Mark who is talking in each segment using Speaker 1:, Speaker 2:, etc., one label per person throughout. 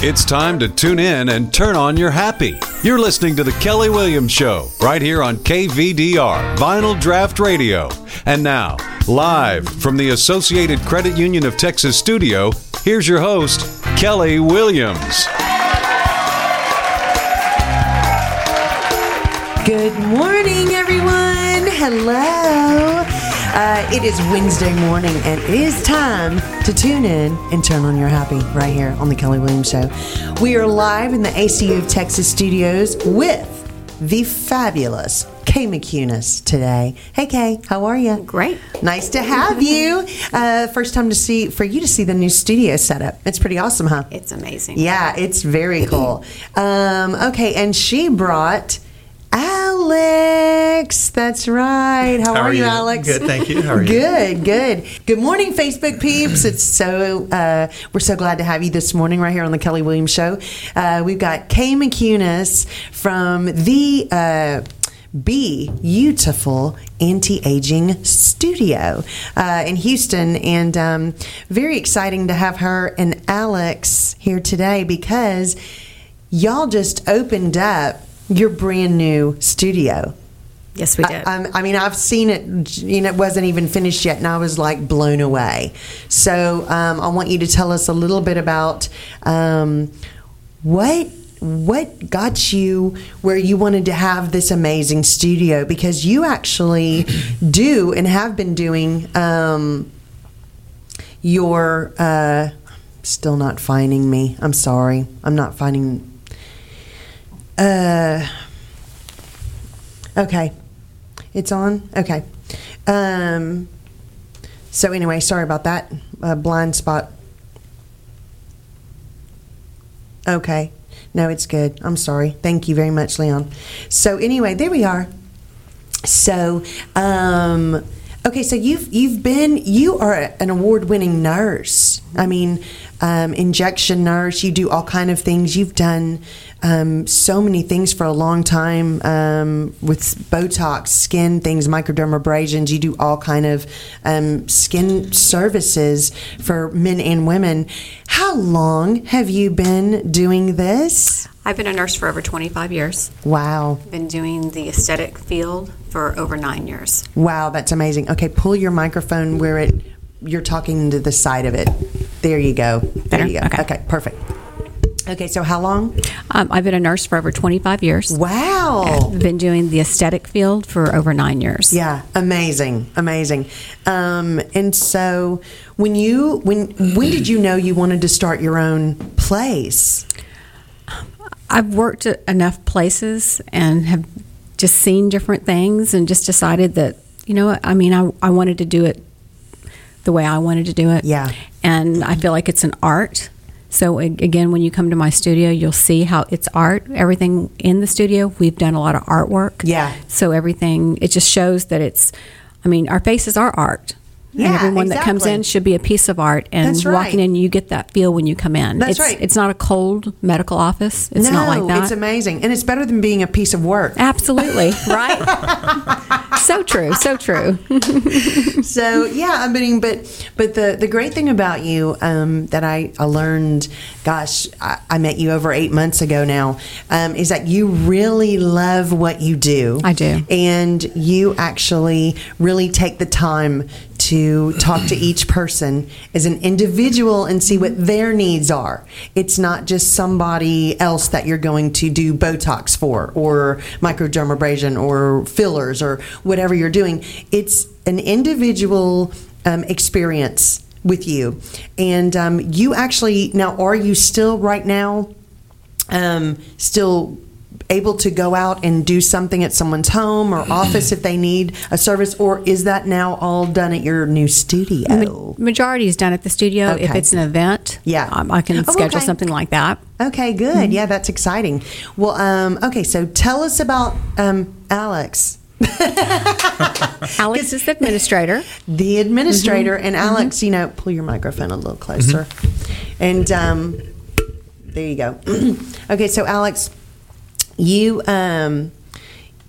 Speaker 1: It's time to tune in and turn on your happy. You're listening to The Kelly Williams Show right here on KVDR, Vinyl Draught Radio. And now, live from the Associated Credit Union of Texas studio, here's your host, Kelly Williams.
Speaker 2: Good morning, everyone. Hello. Uh, it is Wednesday morning, and it is time to tune in and turn on your happy right here on the Kelly Williams Show. We are live in the ACU of Texas studios with the fabulous Kay McCunis today. Hey, Kay, how are you?
Speaker 3: Great.
Speaker 2: Nice to have you. Uh, first time to see for you to see the new studio setup. It's pretty awesome, huh?
Speaker 3: It's amazing.
Speaker 2: Yeah, it's very cool. Um, okay, and she brought Alex. That's right. How,
Speaker 4: How
Speaker 2: are,
Speaker 4: are
Speaker 2: you? Alex?
Speaker 4: Good, thank you. How are you?
Speaker 2: Good, good. Good morning, Facebook peeps. It's so uh, we're so glad to have you this morning right here on the Kelly Williams Show. Uh, we've got Kay McCunis from the. Uh, Beautiful Anti Aging Studio uh, in Houston. And um, very exciting to have her and Alex here today because y'all just opened up your brand new studio.
Speaker 3: Yes, we did.
Speaker 2: I, I'm- mean, I've seen it. You know, it wasn't even finished yet, and I was like blown away. So, um, I want you to tell us a little bit about um, what what got you where you wanted to have this amazing studio because you actually do and have been doing um, your. Uh, still not finding me. I'm sorry. I'm not finding. Uh. Okay. It's on? Okay. Um, so, anyway, sorry about that. Uh, blind spot. Okay. No, it's good. I'm sorry. Thank you very much, Leon. So, anyway, there we are. So, um, okay, so you've you've been you are an award-winning nurse. I mean, um, injection nurse. You do all kind of things. You've done um, so many things for a long time um, with Botox, skin things, microdermabrasions. You do all kind of um, skin services for men and women. How long have you been doing this?
Speaker 3: I've been a nurse for over 25 years.
Speaker 2: Wow.
Speaker 3: Been doing the aesthetic field for over nine years.
Speaker 2: Wow, that's amazing. Okay, pull your microphone where it you're talking to the side of it. There you go. There
Speaker 3: Better?
Speaker 2: you go.
Speaker 3: Okay.
Speaker 2: Okay, perfect. Okay, so how long?
Speaker 3: Um, I've been a nurse for over 25 years.
Speaker 2: Wow.
Speaker 3: I've been doing the aesthetic field for over nine years.
Speaker 2: Yeah, amazing, amazing. Um, and so, when you when when did you know you wanted to start your own place?
Speaker 3: I've worked at enough places and have just seen different things and just decided that, you know what, I mean, I, I wanted to do it the way I wanted to do it.
Speaker 2: Yeah.
Speaker 3: And I feel like it's an art. So, again, when you come to my studio, you'll see how it's art. Everything in the studio, we've done a lot of artwork.
Speaker 2: Yeah.
Speaker 3: So, everything, it just shows that it's, I mean, our faces are art.
Speaker 2: Yeah,
Speaker 3: and everyone that comes
Speaker 2: exactly.
Speaker 3: in should be a piece of art. And
Speaker 2: right.
Speaker 3: walking in, you get that feel when you come in.
Speaker 2: That's
Speaker 3: it's,
Speaker 2: right.
Speaker 3: It's not a cold medical office. It's
Speaker 2: no,
Speaker 3: not like that.
Speaker 2: it's amazing, and it's better than being a piece of work.
Speaker 3: Absolutely, right? so true, so true.
Speaker 2: so yeah, I mean, but but the the great thing about you um, that I, I learned, gosh, I, I met you over eight months ago now, um, is that you really love what you do.
Speaker 3: I do.
Speaker 2: and you actually really take the time to talk to each person as an individual and see what their needs are. It's not just somebody else that you're going to do Botox for or microdermabrasion or fillers or whatever you're doing. It's an individual um, experience with you. And um, you actually, now, are you still right now um, still able to go out and do something at someone's home or office if they need a service, or is that now all done at your new studio?
Speaker 3: Majority is done at the studio. If it's an event,
Speaker 2: Yeah.
Speaker 3: um, I can
Speaker 2: Oh,
Speaker 3: schedule
Speaker 2: okay.
Speaker 3: something like that.
Speaker 2: Okay, good. Yeah, that's exciting. Well, um, okay, so tell us about um, Alex.
Speaker 3: Alex is the administrator.
Speaker 2: the administrator
Speaker 3: Mm-hmm.
Speaker 2: and Alex, you know, pull your microphone a little closer. And um, there you go. okay, so Alex, you um,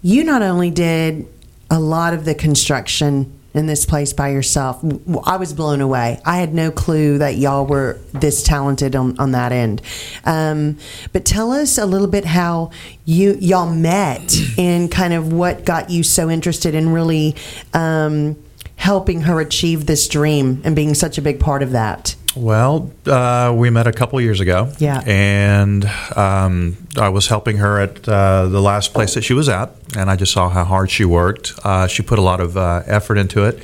Speaker 2: you not only did a lot of the construction in this place by yourself. I was blown away. I had no clue that y'all were this talented on, on that end. Um, but tell us a little bit how you y'all met and kind of what got you so interested in really um, helping her achieve this dream and being such a big part of that.
Speaker 4: Well, uh, we met a couple years ago.
Speaker 2: Yeah.
Speaker 4: And um, I was helping her at uh, the last place that she was at, and I just saw how hard she worked. Uh, she put a lot of uh, effort into it.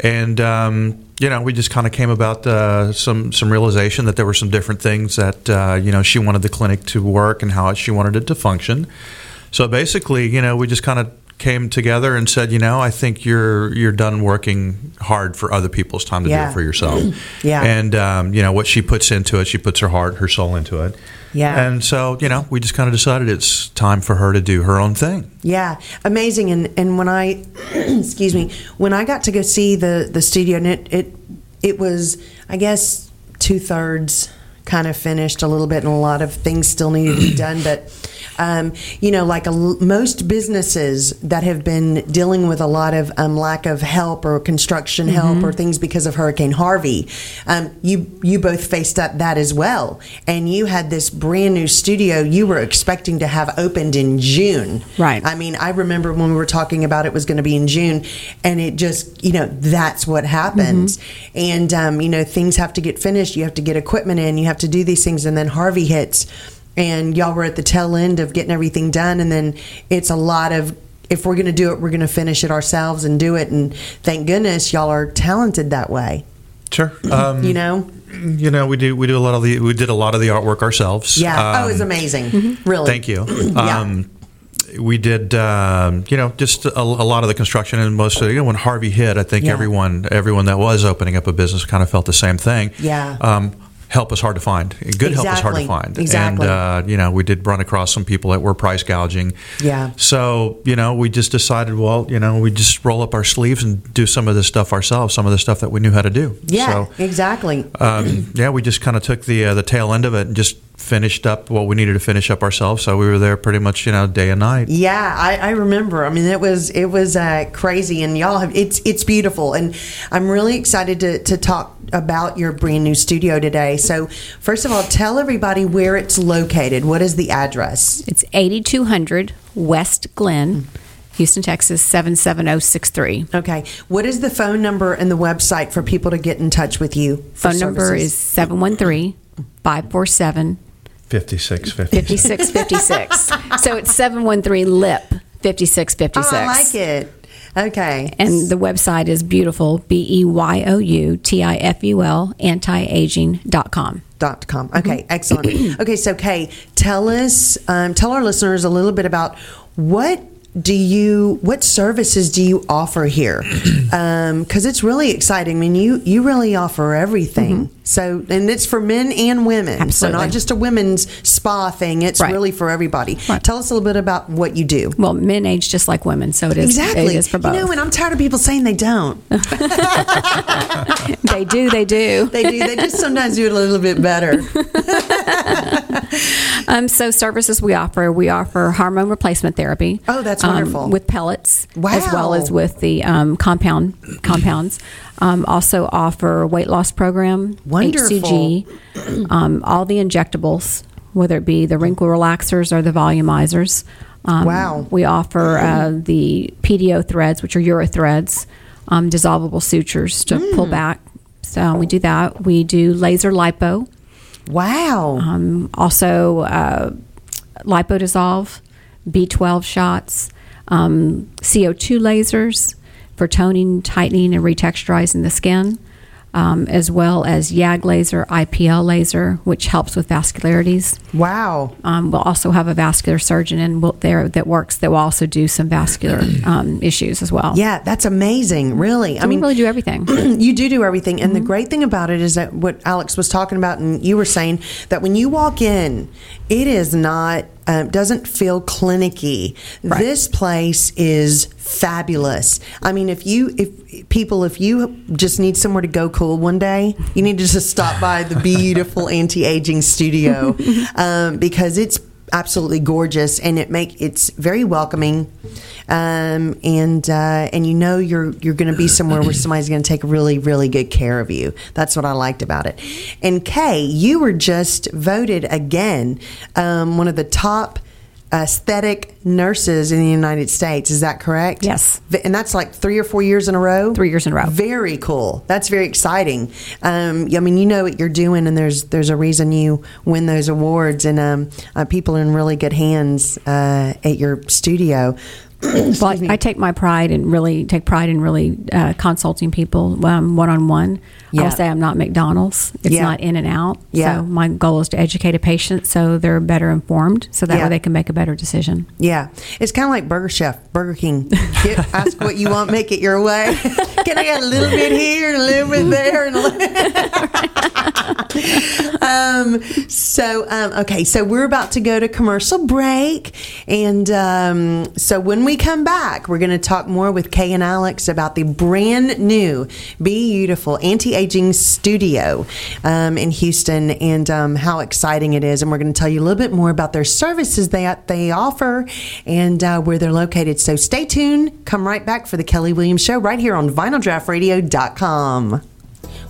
Speaker 4: And, um, you know, we just kind of came about uh, some, some realization that there were some different things that, uh, you know, she wanted the clinic to work and how she wanted it to function. So basically, you know, we just kind of came together and said, you know, I think you're you're done working hard for other people's time to do it for yourself.
Speaker 2: Yeah.
Speaker 4: And um, you know what she puts into it, she puts her heart, her soul into it.
Speaker 2: Yeah.
Speaker 4: And so you know, we just kind of decided it's time for her to do her own thing.
Speaker 2: Yeah, amazing. And and when I, excuse me, when I got to go see the the studio, and it it it was, I guess, two thirds kind of finished a little bit, and a lot of things still needed to be done. But um, you know, like a, most businesses that have been dealing with a lot of um, lack of help or construction help or things because of Hurricane Harvey, um, you you both faced up that as well, and you had this brand new studio you were expecting to have opened in June.
Speaker 3: Right.
Speaker 2: I mean, I remember when we were talking about it was going to be in June, and it just, you know, that's what happens. And, um, you know, things have to get finished. You have to get equipment in. You have to do these things. And then Harvey hits, and y'all were at the tail end of getting everything done. And then it's a lot of, if we're going to do it, we're going to finish it ourselves and do it. And thank goodness y'all are talented that way.
Speaker 4: Sure. Um,
Speaker 2: You know?
Speaker 4: you know, we do we do a lot of the we did a lot of the artwork ourselves.
Speaker 2: Yeah. oh, it was
Speaker 4: Um,
Speaker 2: amazing. Really.
Speaker 4: Thank you.
Speaker 2: Yeah.
Speaker 4: Um, we did, um, you know, just a, a lot of the construction and most of you know when Harvey hit, I think
Speaker 2: Yeah.
Speaker 4: everyone everyone that was opening up a business kind of felt the same thing.
Speaker 2: Yeah.
Speaker 4: Um, help is hard to find. Good help is hard to find.
Speaker 2: Exactly.
Speaker 4: And uh, you know, we did run across some people that were price gouging.
Speaker 2: Yeah.
Speaker 4: So you know, we just decided, well, you know, we just roll up our sleeves and do some of this stuff ourselves. Some of the stuff that we knew how to do.
Speaker 2: Yeah,
Speaker 4: So,
Speaker 2: exactly.
Speaker 4: um, yeah, we just kind of took the uh, the tail end of it and just finished up what we needed to finish up ourselves. So we were there pretty much, you know, day and night.
Speaker 2: Yeah, I, I remember. I mean, it was it was uh, crazy, and y'all have it's it's beautiful, and I'm really excited to to talk about your brand new studio today. So, first of all, tell everybody where it's located. What is the address?
Speaker 3: It's 8200 West Glen, Houston, Texas 77063.
Speaker 2: Okay, what is the phone number and the website for people to get in touch with you? for
Speaker 3: Phone number is 713 547
Speaker 4: 56, 50.
Speaker 3: 5656. So it's 713 LIP
Speaker 2: Oh,
Speaker 3: 5656.
Speaker 2: I like it. Okay,
Speaker 3: And the website is beautiful, B E Y O U T I F U L, antiaging.com.
Speaker 2: dot com.
Speaker 3: Mm-hmm.
Speaker 2: Okay, excellent. okay, so Kay, tell us, um, tell our listeners a little bit about what do you, what services do you offer here? Because it's really exciting. I mean, you you really offer everything. So, and it's for men and women. So.
Speaker 3: Absolutely.
Speaker 2: not just a women's spa thing. It's
Speaker 3: Right.
Speaker 2: really for everybody.
Speaker 3: Right.
Speaker 2: Tell us a little bit about what you do.
Speaker 3: Well, men age just like women, so it is,
Speaker 2: Exactly.
Speaker 3: it is for both.
Speaker 2: You know, and I'm tired of people saying they don't.
Speaker 3: they do, they do.
Speaker 2: They do. They just sometimes do it a little bit better.
Speaker 3: Um, so services we offer, we offer hormone replacement therapy.
Speaker 2: Oh, that's
Speaker 3: um,
Speaker 2: wonderful.
Speaker 3: with pellets, as well as with the um, compound compounds. Um, also offer weight loss program,
Speaker 2: Wonderful.
Speaker 3: HCG, um, all the injectables, whether it be the wrinkle relaxers or the volumizers. Um,
Speaker 2: Wow.
Speaker 3: We offer uh, the PDO threads, which are Euro threads, um, dissolvable sutures to
Speaker 2: Mm.
Speaker 3: pull back. So we do that. We do laser lipo.
Speaker 2: Wow.
Speaker 3: Um, also, uh, lipodissolve, B12 shots, um, CO2 lasers for toning, tightening, and retexturizing the skin, um, as well as YAG laser, IPL laser, which helps with vascularities.
Speaker 2: wow.
Speaker 3: Um, we'll also have a vascular surgeon in will, there that works that will also do some vascular um, issues as well.
Speaker 2: Yeah, that's amazing. Really.
Speaker 3: So
Speaker 2: I mean,
Speaker 3: really do everything.
Speaker 2: you do do everything. And the great thing about it is that what Alex was talking about, and you were saying that when you walk in, it is not, um, doesn't feel clinicky. This place is fabulous. I mean, if you, if people, if you just need somewhere to go cool one day, you need to just stop by the beautiful anti aging studio um, because it's absolutely gorgeous, and it make it's very welcoming, um, and uh, and you know you're you're going to be somewhere where somebody's going to take really really good care of you. That's what I liked about it. And Kay, you were just voted again um, one of the top aesthetic nurses in the United States. Is that correct?
Speaker 3: Yes.
Speaker 2: And that's like three or four years in a row.
Speaker 3: Three years in a row.
Speaker 2: Very cool. That's very exciting. Um, I mean, you know what you're doing, and there's there's a reason you win those awards, and um, uh, people are in really good hands uh, at your studio.
Speaker 3: Well, I, I take my pride and really take pride in really uh, consulting people one on one. I'll say I'm not McDonald's. It's
Speaker 2: Yeah.
Speaker 3: not in and out.
Speaker 2: Yeah.
Speaker 3: So my goal is to educate a patient so they're better informed, so that
Speaker 2: Yeah.
Speaker 3: way they can make a better decision.
Speaker 2: Yeah, it's kind of like Burger Chef, Burger King. Get, ask what you want, make it your way. Can I get a little bit here, a little bit there, and a little um, so um, okay, so we're about to go to commercial break, and um, so when we come back, we're going to talk more with Kay and Alex about the brand new Be Beautiful anti-aging studio um, in Houston, and um, how exciting it is, and we're going to tell you a little bit more about their services they they offer and uh, where they're located. So stay tuned. Come right back for the Kelly Williams Show right here on VinylDraughtRadio.com.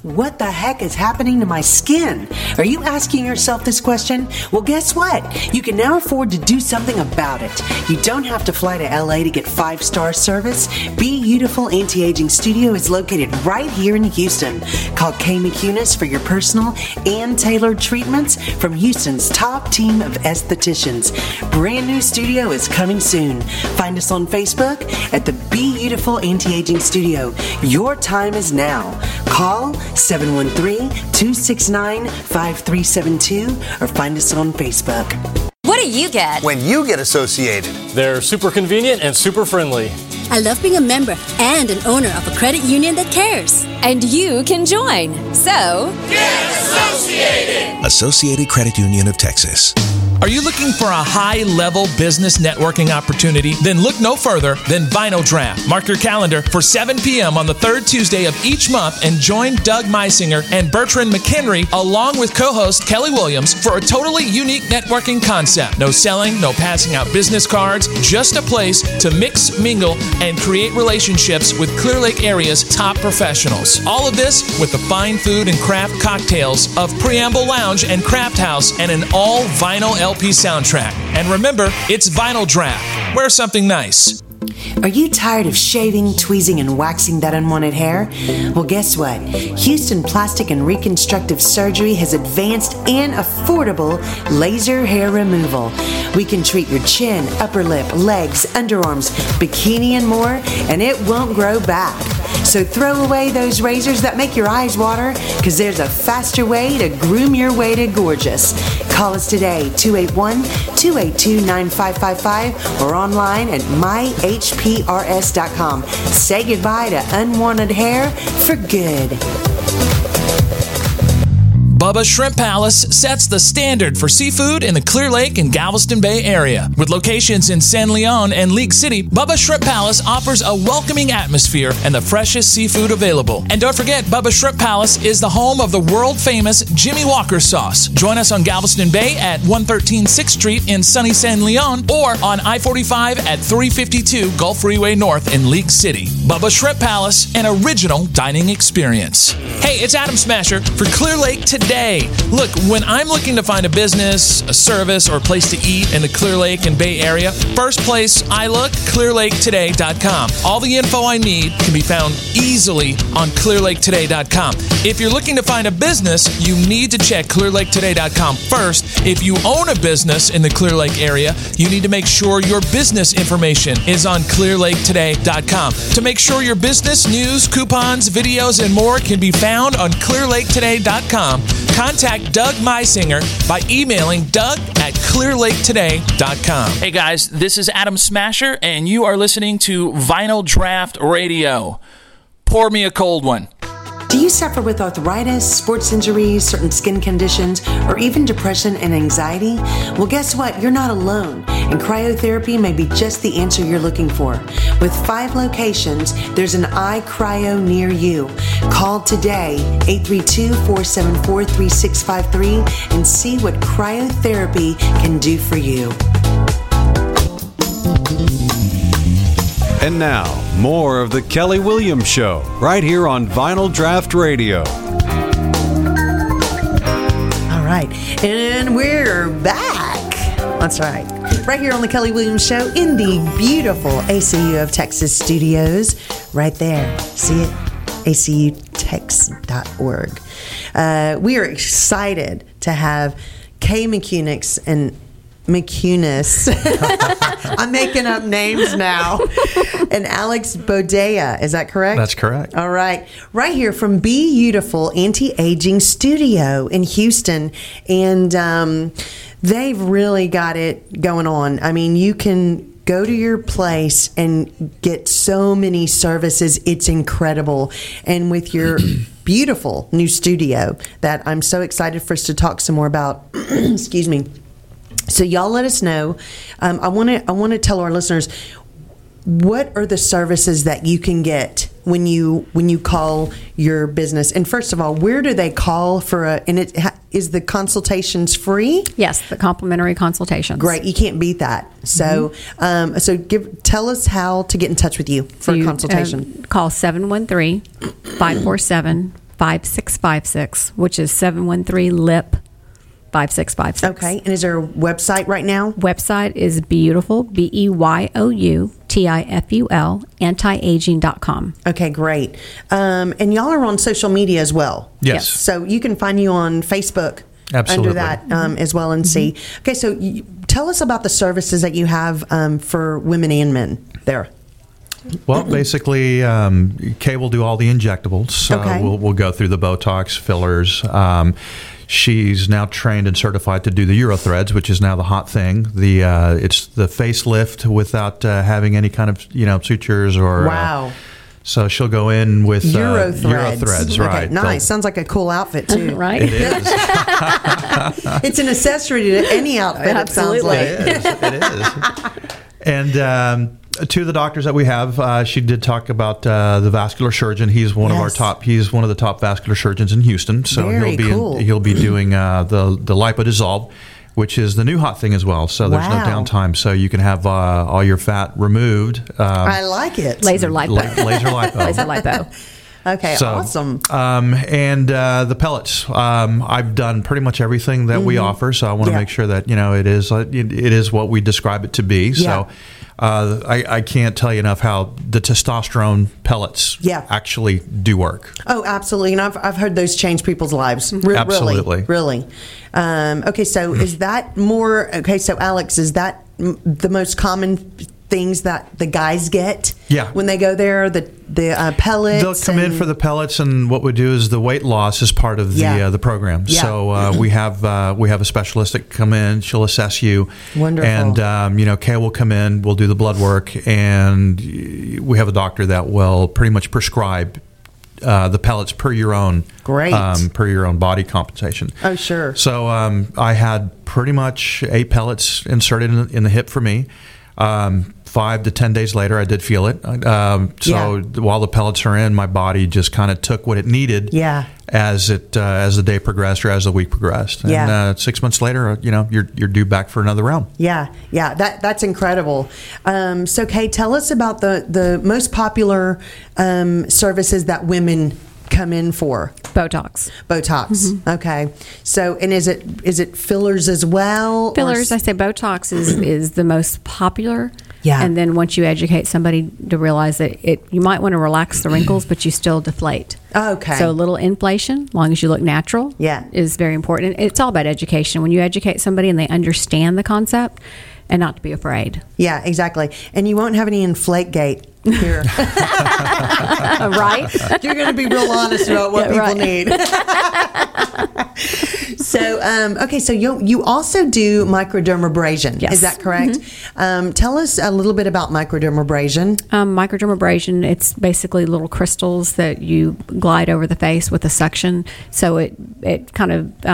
Speaker 2: What the heck is happening to my skin? Are you asking yourself this question? Well, guess what? You can now afford to do something about it. You don't have to fly to LA to get five star service. Be Beautiful Anti Aging Studio is located right here in Houston. Call Kay McCunis for your personal and tailored treatments from Houston's top team of estheticians. Brand new studio is coming soon. Find us on Facebook at the Be Beautiful Anti Aging Studio. Your time is now. Call 713 269 5372 or find us on Facebook.
Speaker 5: What do you get?
Speaker 6: when you get associated.
Speaker 7: They're super convenient and super friendly.
Speaker 8: I love being a member and an owner of a credit union that cares.
Speaker 5: And you can join. So, get
Speaker 9: associated! Associated Credit Union of Texas.
Speaker 10: Are you looking for a high level business networking opportunity? Then look no further than Vinyl Draught. Mark your calendar for 7 p.m. on the third Tuesday of each month and join Doug Meisinger and Bertrand McHenry along with co host Kelly Williams for a totally unique networking concept. No selling, no passing out business cards, just a place to mix, mingle, and create relationships with Clear Lake area's top professionals. All of this with the fine food and craft cocktails of Preamble Lounge and Craft House and an all vinyl LP soundtrack. And remember, it's Vinyl Draught. Wear something nice.
Speaker 2: Are you tired of shaving, tweezing, and waxing that unwanted hair? Well, guess what? Houston Plastic and Reconstructive Surgery has advanced and affordable laser hair removal. We can treat your chin, upper lip, legs, underarms, bikini, and more, and it won't grow back. So throw away those razors that make your eyes water, because there's a faster way to groom your way to gorgeous. Call us today, 281 282 9555, or online at myhprs.com. Say goodbye to unwanted hair for good.
Speaker 10: Bubba Shrimp Palace sets the standard for seafood in the Clear Lake and Galveston Bay area. With locations in San Leon and League City, Bubba Shrimp Palace offers a welcoming atmosphere and the freshest seafood available. And don't forget, Bubba Shrimp Palace is the home of the world famous Jimmy Walker sauce. Join us on Galveston Bay at 113 6th Street in sunny San Leon or on I 45 at 352 Gulf Freeway North in League City. Bubba Shrimp Palace, an original dining experience. Hey, it's Adam Smasher for Clear Lake today. Look, when I'm looking to find a business, a service, or a place to eat in the Clear Lake and Bay Area, first place I look, clearlaketoday.com. All the info I need can be found easily on clearlaketoday.com. If you're looking to find a business, you need to check clearlaketoday.com first. If you own a business in the Clear Lake area, you need to make sure your business information is on clearlaketoday.com. To make sure your business news, coupons, videos, and more can be found on clearlaketoday.com, contact Doug Meisinger by emailing doug at clearlaketoday.com. Hey guys, this is Adam Smasher, and you are listening to Vinyl Draught Radio. Pour me a cold one.
Speaker 2: Do you suffer with arthritis, sports injuries, certain skin conditions, or even depression and anxiety? Well, guess what? You're not alone, and cryotherapy may be just the answer you're looking for. With five locations, there's an iCryo near you. Call today, 832 474 3653, and see what cryotherapy can do for you.
Speaker 1: And now, more of the Kelly Williams Show, right here on Vinyl Draught Radio.
Speaker 2: All right, and we're back. That's right. Right here on the Kelly Williams Show in the beautiful ACU of Texas studios. Right there. See it? acutex.org. Uh, we are excited to have Kay McCunix and McCunis. I'm making up names now. And Alex Bodea, is that correct?
Speaker 4: That's correct.
Speaker 2: All right. Right here from Be Beautiful Anti Aging Studio in Houston. And um, they've really got it going on. I mean, you can go to your place and get so many services. It's incredible. And with your beautiful new studio that I'm so excited for us to talk some more about, excuse me. So y'all let us know. Um, I want to I want to tell our listeners what are the services that you can get when you when you call your business? And first of all where do they call for a and it is the consultations free?
Speaker 3: Yes, the complimentary consultations.
Speaker 2: great you can't beat that. So um, so give tell us how to get in touch with you for
Speaker 3: you,
Speaker 2: a consultation.
Speaker 3: uh, call 713 547 5656, which is 713 LIP 5656.
Speaker 2: okay and is there a website right now
Speaker 3: Website is beautiful, B E Y O U T I F U L, antiaging.com.
Speaker 2: okay great um, and y'all are on social media as well
Speaker 4: Yes.
Speaker 2: so you can find you on facebook
Speaker 4: Absolutely.
Speaker 2: under that um, as well and see okay so you, tell us about the services that you have um, for women and men there
Speaker 4: Well, basically, um, Kay will do all the injectables. So
Speaker 2: Okay.
Speaker 4: we'll, we'll go through the Botox fillers. Um, she's now trained and certified to do the Eurothreads, which is now the hot thing. The uh, it's the facelift without uh, having any kind of you know sutures or. uh,
Speaker 2: Wow.
Speaker 4: so she'll go in with uh,
Speaker 2: Euro threads.
Speaker 4: Eurothreads,
Speaker 2: Okay,
Speaker 4: right?
Speaker 2: nice.
Speaker 4: They'll-
Speaker 2: Sounds like a cool outfit too.
Speaker 3: Right?
Speaker 4: It is.
Speaker 2: It's an accessory to any outfit. It sounds
Speaker 3: Absolutely.
Speaker 2: like.
Speaker 4: It is. It is. And um, two of the doctors that we have, uh, she did talk about uh, the vascular surgeon. He's one of our top. He's one of the top vascular surgeons in Houston. So
Speaker 2: Very
Speaker 4: he'll be
Speaker 2: cool.
Speaker 4: he'll be doing uh, the the lipodissolve, which is the new hot thing as well. So there's
Speaker 2: Wow.
Speaker 4: no downtime. So you can have uh, all your fat removed. Um,
Speaker 2: I like it.
Speaker 3: Laser lipo.
Speaker 4: la- laser lipo.
Speaker 3: Laser lipo.
Speaker 2: Okay,
Speaker 4: So,
Speaker 2: awesome.
Speaker 4: Um, and uh, the pellets, um, I've done pretty much everything that we offer. So I want to
Speaker 2: Mm-hmm. Yeah.
Speaker 4: make sure that you know it is uh, it, it is what we describe it to be.
Speaker 2: Yeah.
Speaker 4: So uh, I, I can't tell you enough how the testosterone pellets
Speaker 2: Yeah.
Speaker 4: actually do work.
Speaker 2: Oh, absolutely. And I've, I've heard those change people's lives. Re-
Speaker 4: Absolutely.
Speaker 2: Really. really. Um, okay, so is that more. Okay, so Alex, is that m- the most common things that the guys get
Speaker 4: Yeah.
Speaker 2: when they go there? The, the uh, pellets?
Speaker 4: They'll come in for the pellets, and what we do is the weight loss is part of the
Speaker 2: Yeah.
Speaker 4: uh, the program.
Speaker 2: Yeah.
Speaker 4: So uh, we have uh, we have a specialist that come in. She'll assess you.
Speaker 2: Wonderful.
Speaker 4: And um, you know, Kay will come in. We'll do the blood work, and we have a doctor that will pretty much prescribe. Uh, the pellets per your own
Speaker 2: Great.
Speaker 4: um, per your own body compensation.
Speaker 2: Oh, sure.
Speaker 4: So um, I had pretty much eight pellets inserted in, in the hip for me. Um, five to ten days later, I did feel it. Um, so
Speaker 2: Yeah.
Speaker 4: while the pellets are in, my body just kind of took what it needed.
Speaker 2: Yeah.
Speaker 4: As it uh, as the day progressed or as the week progressed. And
Speaker 2: Yeah.
Speaker 4: uh, six months later, uh, you know, you're you're due back for another round.
Speaker 2: Yeah, yeah, that that's incredible. Um, so, Kay, tell us about the the most popular um, services that women come in for.
Speaker 3: Botox.
Speaker 2: Botox.
Speaker 3: Mm-hmm.
Speaker 2: Okay. So, and is it is it fillers as well? or
Speaker 3: Fillers, I
Speaker 2: s-
Speaker 3: say Botox is, is the most popular.
Speaker 2: Yeah.
Speaker 3: And then once you educate somebody to realize that it, you might want to relax the wrinkles, but you still deflate.
Speaker 2: Okay.
Speaker 3: So a little inflation, long as you look natural,
Speaker 2: Yeah.
Speaker 3: is very important. It's all about education. When you educate somebody and they understand the concept, and not to be afraid.
Speaker 2: yeah, exactly. And you won't have any inflate gate here.
Speaker 3: right?
Speaker 2: You're going to be real honest about what
Speaker 3: Yeah,
Speaker 2: people
Speaker 3: right.
Speaker 2: need. So, um, okay, so you you also do microdermabrasion.
Speaker 3: Yes.
Speaker 2: Is that correct? Um, tell us a little bit about microdermabrasion.
Speaker 3: Um, microdermabrasion, it's basically little crystals that you glide over the face with a suction. So it, it kind of.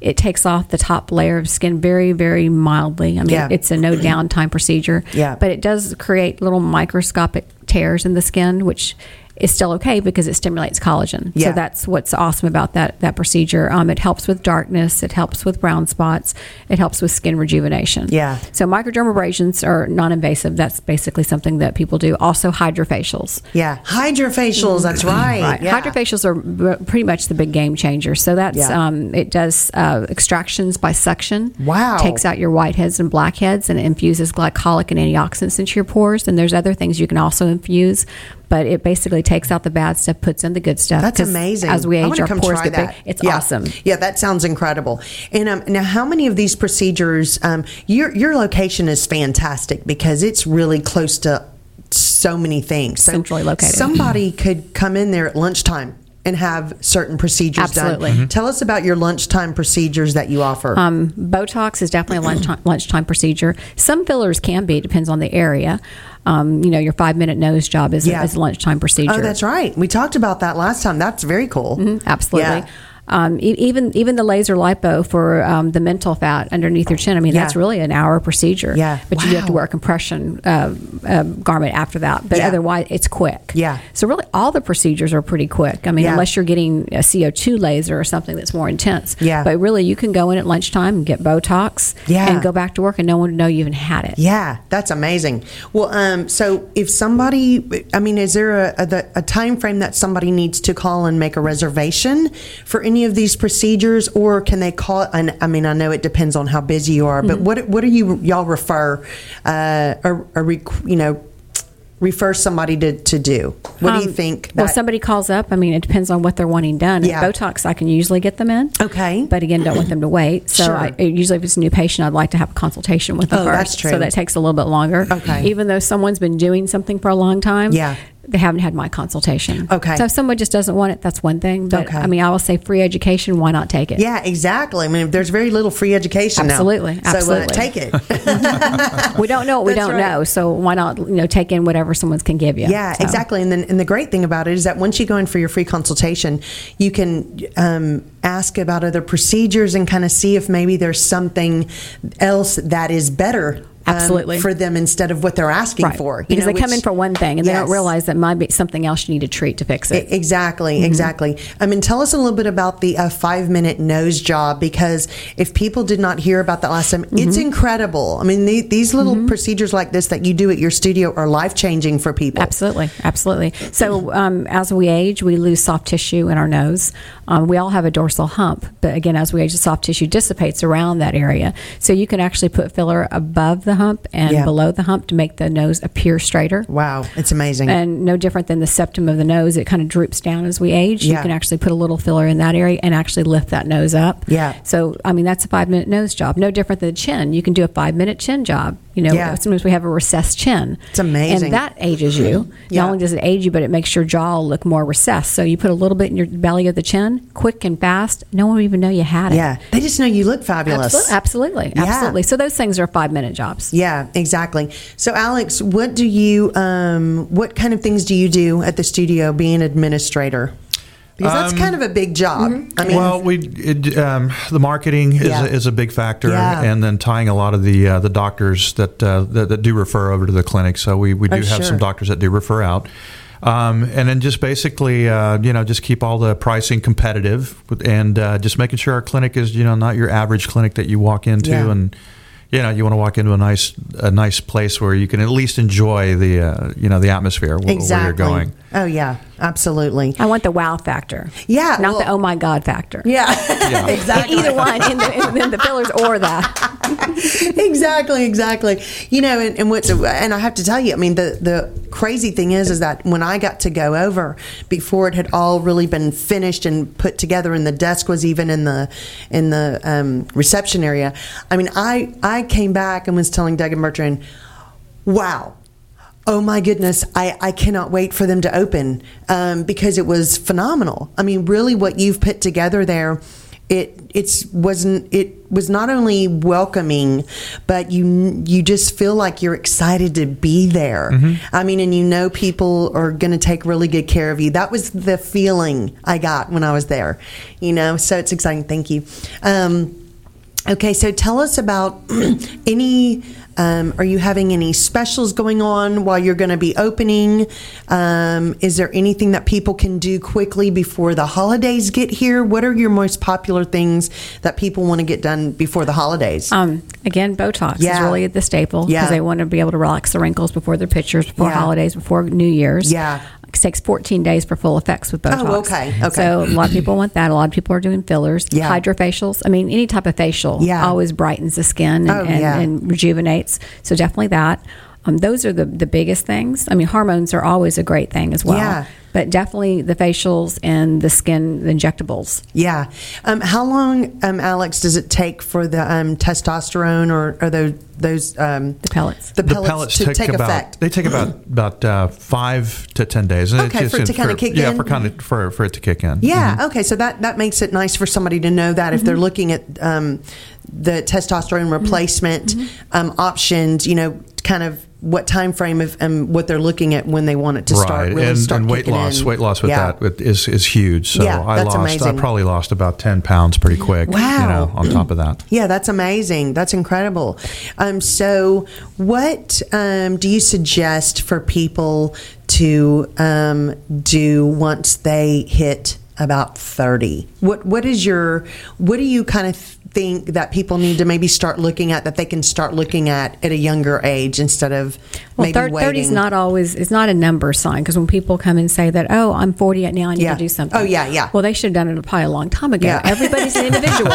Speaker 3: It takes off the top layer of skin very, very mildly. I mean,
Speaker 2: Yeah.
Speaker 3: it's a no downtime procedure.
Speaker 2: Yeah.
Speaker 3: But it does create little microscopic tears in the skin, which is still okay because it stimulates collagen.
Speaker 2: Yeah.
Speaker 3: So that's what's awesome about that that procedure. Um, it helps with darkness. It helps with brown spots. It helps with skin rejuvenation.
Speaker 2: Yeah.
Speaker 3: So microdermabrasions are non-invasive. That's basically something that people do. Also hydrofacials.
Speaker 2: Yeah, hydrofacials. That's right.
Speaker 3: Right.
Speaker 2: Yeah.
Speaker 3: Hydrofacials are pretty much the big game changer. So that's
Speaker 2: Yeah.
Speaker 3: um, it does uh, extractions by suction.
Speaker 2: Wow.
Speaker 3: Takes out your whiteheads and blackheads and it infuses glycolic and antioxidants into your pores. And there's other things you can also infuse, but it basically takes out the bad stuff, puts in the good stuff.
Speaker 2: That's amazing.
Speaker 3: As we age, our
Speaker 2: come
Speaker 3: pores get big. It's
Speaker 2: Yeah.
Speaker 3: awesome.
Speaker 2: Yeah, that sounds incredible. And um, now, how many of these procedures? Um, your your location is fantastic because it's really close to so many things. So
Speaker 3: Centrally located.
Speaker 2: Somebody could come in there at lunchtime and have certain procedures
Speaker 3: Absolutely.
Speaker 2: done.
Speaker 3: Mhm.
Speaker 2: Tell us about your lunchtime procedures that you offer.
Speaker 3: Um, Botox is definitely a lunchtime, lunchtime procedure. Some fillers can be, depends on the area. Um, you know, your five minute nose job is,
Speaker 2: Yeah.
Speaker 3: a, is lunchtime procedure.
Speaker 2: oh, that's right. We talked about that last time. That's very cool.
Speaker 3: Mm-hmm. Absolutely.
Speaker 2: Yeah.
Speaker 3: Um, e- even even the laser lipo for um, the mental fat underneath your chin. I mean,
Speaker 2: Yeah.
Speaker 3: that's really an hour procedure.
Speaker 2: Yeah.
Speaker 3: But you do have to wear a compression uh, uh, garment after that. But
Speaker 2: Yeah.
Speaker 3: otherwise, it's quick.
Speaker 2: Yeah.
Speaker 3: So really, all the procedures are pretty quick. I mean,
Speaker 2: Yeah.
Speaker 3: unless you're getting a CO two laser or something that's more intense.
Speaker 2: Yeah.
Speaker 3: But really, you can go in at lunchtime and get Botox.
Speaker 2: Yeah.
Speaker 3: And go back to work, and no one would know you even had it.
Speaker 2: Yeah, that's amazing. Well, um, so if somebody, I mean, is there a, a, a time frame that somebody needs to call and make a reservation for any of these procedures, or can they call? And I mean, I know it depends on how busy you are,
Speaker 3: Mm-hmm.
Speaker 2: but what what do you y'all refer, uh, or, or you know, refer somebody to, to do? What do you
Speaker 3: Um,
Speaker 2: think?
Speaker 3: well, somebody calls up. I mean, it depends on what they're wanting done.
Speaker 2: Yeah.
Speaker 3: Botox, I can usually get them in.
Speaker 2: Okay.
Speaker 3: But again, don't want them to wait. So
Speaker 2: Sure.
Speaker 3: I, usually, if it's a new patient, I'd like to have a consultation with them
Speaker 2: Oh,
Speaker 3: first.
Speaker 2: that's true.
Speaker 3: So that takes a little bit longer.
Speaker 2: Okay.
Speaker 3: Even though someone's been doing something for a long time.
Speaker 2: Yeah.
Speaker 3: They haven't had my consultation.
Speaker 2: Okay.
Speaker 3: So if someone just doesn't want it, that's one thing. But
Speaker 2: Okay.
Speaker 3: I mean, I will say free education. Why not take it?
Speaker 2: yeah, exactly. I mean, there's very little free education now.
Speaker 3: Absolutely,
Speaker 2: So uh,
Speaker 3: absolutely.
Speaker 2: take it.
Speaker 3: We don't know what we
Speaker 2: That's
Speaker 3: don't
Speaker 2: right.
Speaker 3: know. So why not, you know, take in whatever someone can give you?
Speaker 2: Yeah,
Speaker 3: So-
Speaker 2: exactly. And then, and the great thing about it is that once you go in for your free consultation, you can um, ask about other procedures and kind of see if maybe there's something else that is better. Um,
Speaker 3: Absolutely.
Speaker 2: for them instead of what they're asking
Speaker 3: Right.
Speaker 2: for.
Speaker 3: Because
Speaker 2: know,
Speaker 3: they come in for one thing and they don't realize that might be something else you need to treat to fix it.
Speaker 2: Exactly, exactly. I mean, tell us a little bit about the uh, five minute nose job because if people did not hear about that last time, it's incredible. I mean, the, these little procedures like this that you do at your studio are life changing for people.
Speaker 3: Absolutely, absolutely. So um, as we age, we lose soft tissue in our nose. Um, we all have a dorsal hump, but again, as we age, the soft tissue dissipates around that area. So you can actually put filler above the hump and
Speaker 2: Yeah.
Speaker 3: below the hump to make the nose appear straighter.
Speaker 2: Wow, it's amazing.
Speaker 3: And no different than the septum of the nose, it kind of droops down as we age.
Speaker 2: Yeah.
Speaker 3: You can actually put a little filler in that area and actually lift that nose up.
Speaker 2: Yeah.
Speaker 3: So, I mean, that's a five minute nose job. No different than the chin. You can do a five minute chin job. You know,
Speaker 2: Yeah.
Speaker 3: sometimes we have a recessed chin.
Speaker 2: It's amazing.
Speaker 3: And that ages you.
Speaker 2: Yeah.
Speaker 3: Not only does it age you, but it makes your jaw look more recessed. So you put a little bit in your belly of the chin, quick and fast. No one would even know you had it.
Speaker 2: yeah, they just know you look fabulous.
Speaker 3: Absolutely. Absolutely.
Speaker 2: Yeah.
Speaker 3: absolutely. So those things are five minute jobs.
Speaker 2: Yeah, exactly. So, Alex, what do you, um, what kind of things do you do at the studio being an administrator? Because that's
Speaker 4: Um,
Speaker 2: kind of a big job. I mean,
Speaker 4: well, we it, um, the marketing is,
Speaker 2: Yeah.
Speaker 4: is a big factor,
Speaker 2: Yeah.
Speaker 4: and then tying a lot of the uh, the doctors that, uh, that that do refer over to the clinic. So we, we do
Speaker 2: Oh,
Speaker 4: have
Speaker 2: sure.
Speaker 4: some doctors that do refer out, um, and then just basically uh, you know just keep all the pricing competitive, and uh, just making sure our clinic is you know not your average clinic that you walk into
Speaker 2: Yeah.
Speaker 4: and. You know, you want to walk into a nice, a nice place where you can at least enjoy the, uh, you know, the atmosphere wh-
Speaker 2: exactly.
Speaker 4: where you're going.
Speaker 2: Oh, yeah, absolutely.
Speaker 3: I want the wow factor.
Speaker 2: Yeah,
Speaker 3: Not
Speaker 2: well-
Speaker 3: the oh my God factor.
Speaker 2: Yeah,
Speaker 3: In
Speaker 2: exactly.
Speaker 3: either one, in the, in the fillers or that.
Speaker 2: exactly, exactly. You know, and, and what's and I have to tell you, I mean, the the crazy thing is, is that when I got to go over before it had all really been finished and put together, and the desk was even in the in the um, reception area. I mean, I I came back and was telling Doug and Bertrand, "Wow." Oh my goodness, I, I cannot wait for them to open um, because it was phenomenal. I mean, really, what you've put together there it it's wasn't it was not only welcoming but you you just feel like you're excited to be there. I mean and you know people are going to take really good care of you. That was the feeling i got when i was there you know? So it's exciting. Thank you. Um, Okay, so tell us about any. Um, are you having any specials going on while you're going to be opening? Um, is there anything that people can do quickly before the holidays get here? What are your most popular things that people want to get done before the holidays?
Speaker 3: Um, again, Botox
Speaker 2: Yeah.
Speaker 3: is really the staple because
Speaker 2: Yeah.
Speaker 3: they want to be able to relax the wrinkles before their pictures, before
Speaker 2: Yeah.
Speaker 3: holidays, before New Year's.
Speaker 2: Yeah.
Speaker 3: It takes 14 days for full effects with Botox.
Speaker 2: Oh, okay, okay.
Speaker 3: So a lot of people want that. A lot of people are doing fillers,
Speaker 2: Yeah.
Speaker 3: hydrofacials. I mean, any type of facial
Speaker 2: Yeah.
Speaker 3: always brightens the skin and,
Speaker 2: Oh,
Speaker 3: and,
Speaker 2: yeah.
Speaker 3: and rejuvenates. So definitely that. Um, those are the, the biggest things. I mean, hormones are always a great thing as well.
Speaker 2: Yeah.
Speaker 3: But definitely the facials and the skin the injectables.
Speaker 2: yeah. Um, how long, um, Alex, does it take for the um, testosterone or, or those those um,
Speaker 3: The pellets.
Speaker 2: the
Speaker 4: The
Speaker 2: pellets,
Speaker 4: pellets
Speaker 2: to
Speaker 4: take,
Speaker 2: take
Speaker 4: about
Speaker 2: effect?
Speaker 4: they take about about uh, five to ten days. And
Speaker 2: Okay,
Speaker 4: it's
Speaker 2: for it to
Speaker 4: just
Speaker 2: kinda kick
Speaker 4: yeah,
Speaker 2: in?
Speaker 4: for kind of for for it to kick in.
Speaker 2: Yeah.
Speaker 4: Mhm.
Speaker 2: Okay. So that that makes it nice for somebody to know that if they're looking at um, the testosterone replacement um, options, you know, kind of what time frame of um, what they're looking at when they want it to start
Speaker 4: right,
Speaker 2: really
Speaker 4: and,
Speaker 2: start
Speaker 4: and weight loss,
Speaker 2: in.
Speaker 4: weight loss with
Speaker 2: Yeah.
Speaker 4: that with- is is huge. So
Speaker 2: Yeah,
Speaker 4: I lost,
Speaker 2: amazing.
Speaker 4: I probably lost about ten pounds pretty quick.
Speaker 2: Wow.
Speaker 4: You know, on top of that.
Speaker 2: Yeah, that's amazing. That's incredible. Um, so, what um, do you suggest for people to um, do once they hit about thirty? What What is your What do you kind of think that people need to maybe start looking at that they can start looking at at a younger age instead of
Speaker 3: Well,
Speaker 2: maybe
Speaker 3: thir-
Speaker 2: waiting?
Speaker 3: 30 is not always, it's not a number sign because when people come and say that, oh, I'm 40 now, I need
Speaker 2: Yeah.
Speaker 3: to do oh, something.
Speaker 2: Oh, yeah, yeah.
Speaker 3: Well, they should have done it probably a long time ago.
Speaker 2: Yeah.
Speaker 3: Everybody's an individual.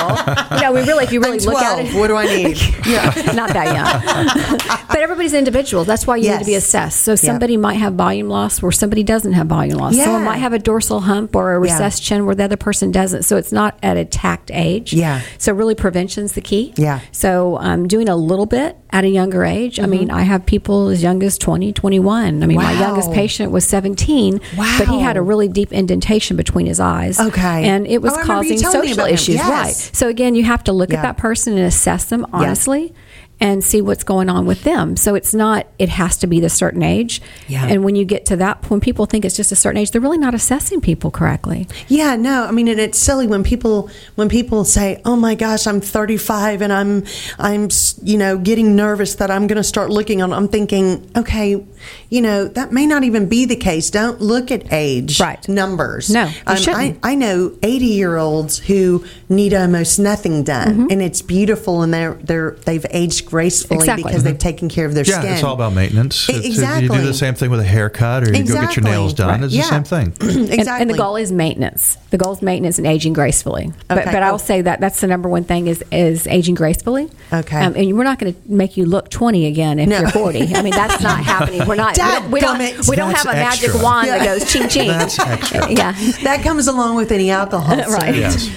Speaker 3: you know, we really, if you really
Speaker 2: I'm
Speaker 3: look at it.
Speaker 2: What do I need? yeah.
Speaker 3: not that young. but everybody's individual. That's why you need to be assessed. So somebody might have volume loss where somebody doesn't have volume loss.
Speaker 2: Yeah.
Speaker 3: Someone might have a dorsal hump or a
Speaker 2: Yeah.
Speaker 3: recessed chin where the other person doesn't. So it's not at a tact age.
Speaker 2: Yeah.
Speaker 3: So really prevention's the key.
Speaker 2: Yeah.
Speaker 3: So um, doing a little bit at a younger age. I mean, I have people as young as 20, 21. I mean, my
Speaker 2: Mm-hmm.
Speaker 3: Youngest patient was 17, wow. but he had a really deep indentation between his eyes.
Speaker 2: Okay.
Speaker 3: And it was
Speaker 2: Oh, I remember you
Speaker 3: causing social issues.
Speaker 2: Yes.
Speaker 3: Right. So again, you have to look
Speaker 2: Yeah.
Speaker 3: at that person and assess them honestly and see what's going on with them. So it's not it has to be the certain age.
Speaker 2: Yeah.
Speaker 3: And when you get to that point, people think it's just a certain age, they're really not assessing people correctly.
Speaker 2: Yeah, no, I mean, and it's silly when people when people say, "Oh my gosh, I'm 35 and I'm I'm you know getting nervous that I'm going to start looking on." I'm thinking, okay, you know that may not even be the case. Don't look at age,
Speaker 3: Right.
Speaker 2: Numbers.
Speaker 3: No,
Speaker 2: um, I. I know 80 year olds who need almost nothing done,
Speaker 3: Mm-hmm.
Speaker 2: and it's beautiful, and they're they're they've aged gracefully
Speaker 3: Exactly.
Speaker 2: because they've taken care of their
Speaker 4: Yeah,
Speaker 2: skin.
Speaker 4: Yeah, it's all about maintenance.
Speaker 2: E-
Speaker 4: It's- You
Speaker 2: exactly.
Speaker 4: do the same thing with a haircut, or you go get your nails done.
Speaker 3: Right.
Speaker 4: It's
Speaker 2: Yeah.
Speaker 4: the same thing.
Speaker 2: exactly.
Speaker 3: And, and the goal is maintenance. The goal is maintenance and aging gracefully. But,
Speaker 2: Okay.
Speaker 3: but I
Speaker 2: Oh.
Speaker 3: will say that that's the number one thing is is aging gracefully.
Speaker 2: Okay.
Speaker 3: Um, and we're not going to make you look 20 again if
Speaker 2: No.
Speaker 3: you're 40. I mean, that's not happening. We're not.
Speaker 2: Dad
Speaker 3: we don't. We don't, we don't have a magic
Speaker 4: extra.
Speaker 3: wand
Speaker 2: Yeah.
Speaker 3: that goes ching ching.
Speaker 4: That's extra.
Speaker 3: yeah.
Speaker 2: that comes along with any alcohol.
Speaker 3: Right.
Speaker 2: Yes.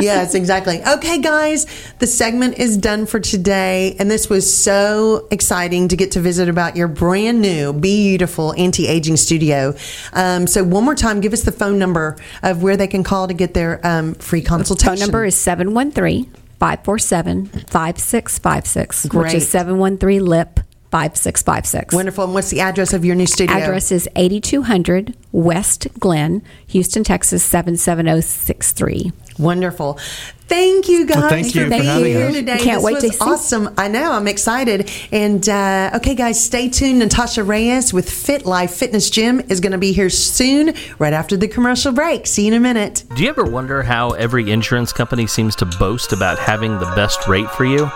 Speaker 2: yes, exactly. Okay, guys, the segment is done for today. And this was so exciting to get to visit about your brand new, beautiful anti aging studio. Um, so, one more time, give us the phone number of where they can call to get their um, free consultation.
Speaker 3: Phone number is 713 547 5656, which is 713 LIP 5656.
Speaker 2: Wonderful. And what's the address of your new studio?
Speaker 3: Address is 8200 West Glen, Houston, Texas 77063.
Speaker 2: Wonderful. Thank you guys
Speaker 4: Well, thank you
Speaker 2: for
Speaker 4: for
Speaker 2: being
Speaker 4: having
Speaker 2: here
Speaker 4: us.
Speaker 2: today.
Speaker 3: Can't
Speaker 2: this
Speaker 3: wait
Speaker 2: was
Speaker 3: to see.
Speaker 2: awesome. I know. I'm excited. And uh, okay, guys, stay tuned. Natasha Reyes with Fit Life Fitness Gym is going to be here soon, right after the commercial break. See you in a minute.
Speaker 6: Do you ever wonder how every insurance company seems to boast about having the best rate for you?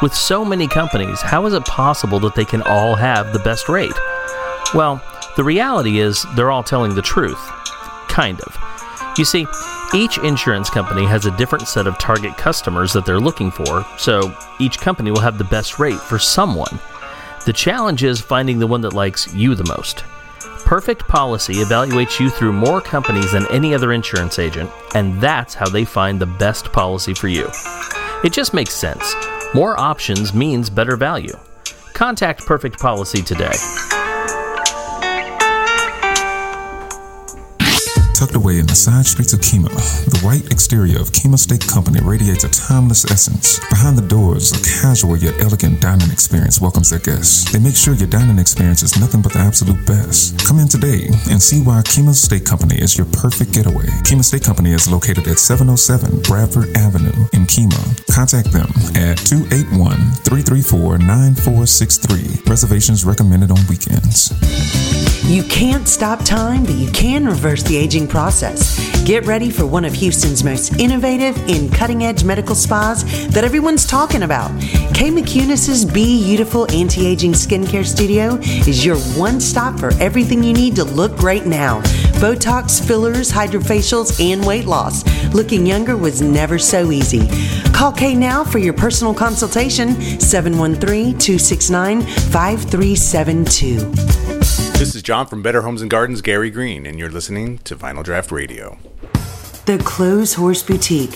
Speaker 6: With so many companies, how is it possible that they can all have the best rate? Well, the reality is they're all telling the truth. Kind of. You see, each insurance company has a different set of target customers that they're looking for, so each company will have the best rate for someone. The challenge is finding the one that likes you the most. Perfect Policy evaluates you through more companies than any other insurance agent, and that's how they find the best policy for you. It just makes sense. More options means better value. Contact Perfect Policy today.
Speaker 11: Tucked away in the side streets of Kemah, the white exterior of Kemah Steak Company radiates a timeless essence. Behind the doors, a casual yet elegant dining experience welcomes their guests. They make sure your dining experience is nothing but the absolute best. Come in today and see why Kemah Steak Company is your perfect getaway. Kemah Steak Company is located at 707 Bradford Avenue in Kemah. Contact them at 281 334 9463. Reservations recommended on weekends.
Speaker 2: You can't stop time, but you can reverse the aging process. Get ready for one of Houston's most innovative and cutting edge medical spas that everyone's talking about. Kay McCunis's Be Beautiful Anti Aging Skincare Studio is your one stop for everything you need to look great now. Botox, fillers, hydrofacials, and weight loss. Looking younger was never so easy. Call Kay now for your personal consultation 713 269 5372.
Speaker 12: This is John from Better Homes and Gardens, Gary Green, and you're listening to Vinyl Draught Radio.
Speaker 2: The Clothes Horse Boutique.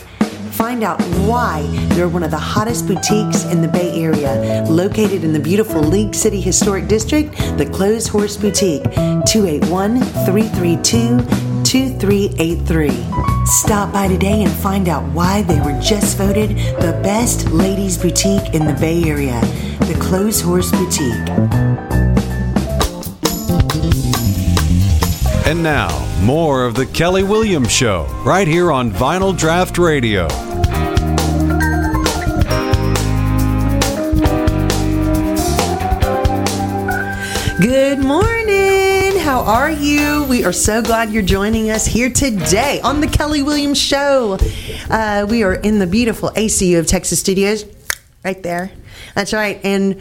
Speaker 2: Find out why they're one of the hottest boutiques in the Bay Area. Located in the beautiful League City Historic District, the Clothes Horse Boutique, 281 332 2383. Stop by today and find out why they were just voted the best ladies' boutique in the Bay Area. The Clothes Horse Boutique.
Speaker 1: And now, more of the Kelly Williams Show, right here on Vinyl Draught Radio.
Speaker 2: Good morning. How are you? We are so glad you're joining us here today on the Kelly Williams Show. Uh, we are in the beautiful ACU of Texas Studios, right there. That's right. And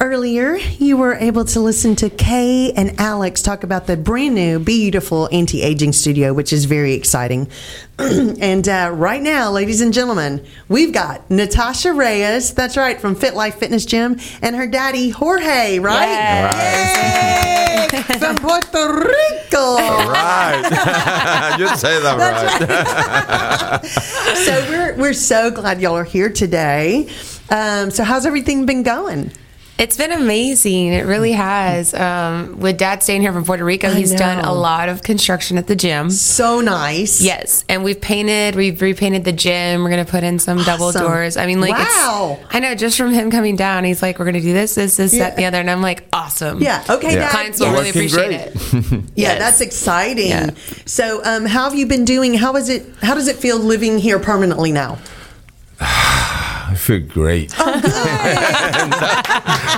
Speaker 2: earlier, you were able to listen to Kay and Alex talk about the brand new beautiful anti aging studio, which is very exciting. and uh, right now, ladies and gentlemen, we've got Natasha Reyes. That's right, from Fit Life Fitness Gym, and her daddy Jorge. Right? Yay! from Puerto Rico.
Speaker 13: All right. you say that right.
Speaker 2: so we're we're so glad y'all are here today. Um, so how's everything been going?
Speaker 14: It's been amazing. It really has. Um, with Dad staying here from Puerto Rico,
Speaker 2: I
Speaker 14: he's done a lot of construction at the gym.
Speaker 2: So nice.
Speaker 14: Yes, and we've painted. We've repainted the gym. We're gonna put in some double
Speaker 2: Awesome.
Speaker 14: doors. I mean, like,
Speaker 2: Wow.
Speaker 14: It's, I know just from him coming down, he's like, "We're gonna do this, this, this, that, the other," and I'm like, "Awesome."
Speaker 2: Yeah. Okay,
Speaker 14: The
Speaker 2: Dad.
Speaker 14: clients will
Speaker 2: Yeah.
Speaker 14: really appreciate
Speaker 2: great.
Speaker 14: it.
Speaker 2: Yeah, that's exciting. So, um, how have you been doing? How is it? How does it feel living here permanently now?
Speaker 13: I feel great.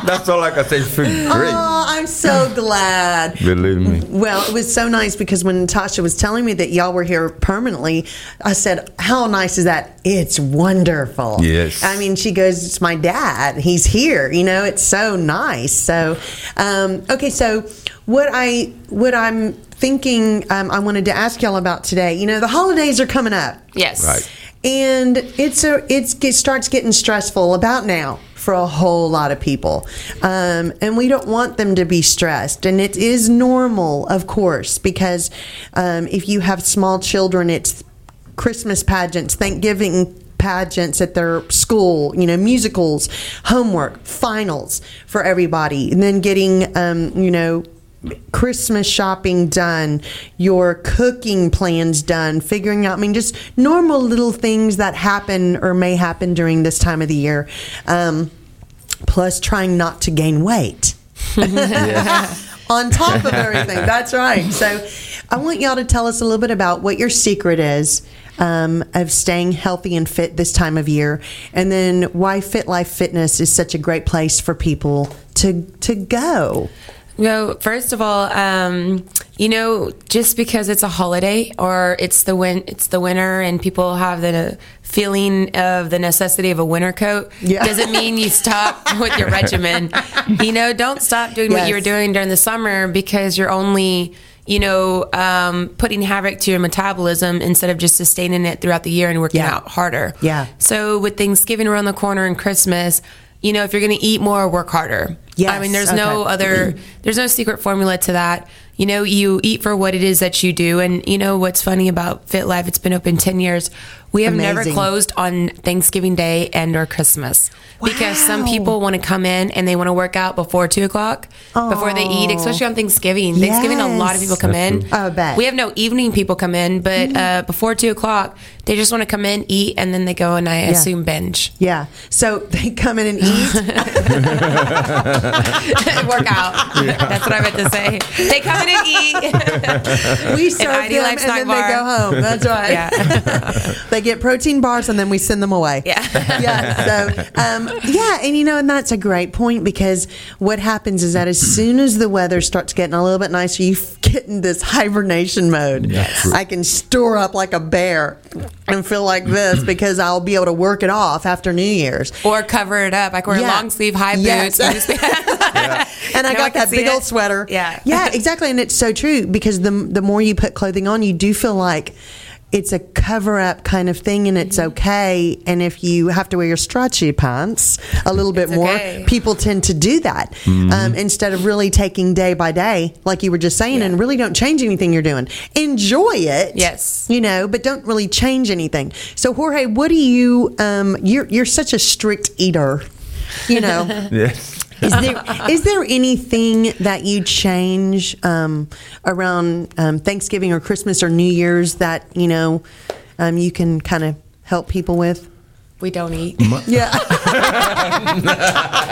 Speaker 13: That's all I can say. Feel great.
Speaker 2: Oh, I'm so glad.
Speaker 13: Believe me.
Speaker 2: Well, it was so nice because when Natasha was telling me that y'all were here permanently, I said, "How nice is that? It's wonderful."
Speaker 13: Yes.
Speaker 2: I mean, she goes, "It's my dad. He's here." You know, it's so nice. So, um, okay, so what I what I'm thinking um, I wanted to ask y'all about today. You know, the holidays are coming up.
Speaker 14: Yes.
Speaker 13: Right.
Speaker 2: And it's a it's it starts getting stressful about now for a whole lot of people, um, and we don't want them to be stressed. And it is normal, of course, because um, if you have small children, it's Christmas pageants, Thanksgiving pageants at their school, you know, musicals, homework, finals for everybody, and then getting, um, you know, Christmas shopping done, your cooking plans done, figuring out, I mean, just normal little things that happen or may happen during this time of the year. Um, plus, trying not to gain weight. On top of everything. That's right. So, I want y'all to tell us a little bit about what your secret is um, of staying healthy and fit this time of year, and then why Fit Life Fitness is such a great place for people to to go.
Speaker 14: No, first of all, um, you know, just because it's a holiday or it's the win, it's the winter, and people have the feeling of the necessity of a winter coat,
Speaker 2: Yeah.
Speaker 14: doesn't mean you stop with your regimen. You know, don't stop doing what you were doing during the summer because you're only, you know, um, putting havoc to your metabolism instead of just sustaining it throughout the year and working
Speaker 2: Yeah.
Speaker 14: out harder.
Speaker 2: Yeah.
Speaker 14: So with Thanksgiving around the corner and Christmas, you know, if you're going to eat more, work harder.
Speaker 2: Yes,
Speaker 14: I mean, there's no other, there's no secret formula to that. You know, you eat for what it is that you do. And you know what's funny about Fit Life? It's been open 10 years. We have never closed on Thanksgiving Day and or Christmas because some people want to come in and they want to work out before two o'clock before they eat, especially on Thanksgiving. Thanksgiving, a lot of people come in.
Speaker 2: I bet.
Speaker 14: We have no evening people come in, but uh, before two o'clock, they just want to come in, eat, and then they go and I
Speaker 2: Yeah.
Speaker 14: assume binge.
Speaker 2: Yeah. So they come in and eat.
Speaker 14: work out. That's what I meant to say. They come in and eat.
Speaker 2: we serve them and then
Speaker 14: Bar.
Speaker 2: they go home. That's right.
Speaker 14: Yeah.
Speaker 2: They get protein bars and then we send them away.
Speaker 14: Yeah.
Speaker 2: yeah. So, um, yeah, and you know, and that's a great point because what happens is that as soon as the weather starts getting a little bit nicer, you get in this hibernation mode. I can store up like a bear and feel like this because I'll be able to work it off after New Year's.
Speaker 14: Or cover it up. Like wear
Speaker 2: Yeah.
Speaker 14: long sleeve high
Speaker 2: Yes.
Speaker 14: boots. and just-
Speaker 2: and I
Speaker 14: No
Speaker 2: got
Speaker 14: one
Speaker 2: that big
Speaker 14: it.
Speaker 2: old sweater.
Speaker 14: Yeah.
Speaker 2: yeah, exactly, and it's so true because the the more you put clothing on, you do feel like it's a cover up kind of thing, and
Speaker 14: Mm-hmm.
Speaker 2: it's okay. And if you have to wear your stretchy pants a little bit
Speaker 14: It's
Speaker 2: more,
Speaker 14: okay.
Speaker 2: people tend to do that um, instead of really taking day by day, like you were just saying, and really don't change anything you're doing. Enjoy it,
Speaker 14: Yes.
Speaker 2: you know, but don't really change anything. So, Jorge, what do you? Um, you're you're such a strict eater, you know.
Speaker 13: Yes.
Speaker 2: Is there is there anything that you change um, around um, Thanksgiving or Christmas or New Year's that you know um, you can kind of help people with?
Speaker 14: we don't eat.
Speaker 2: Yeah,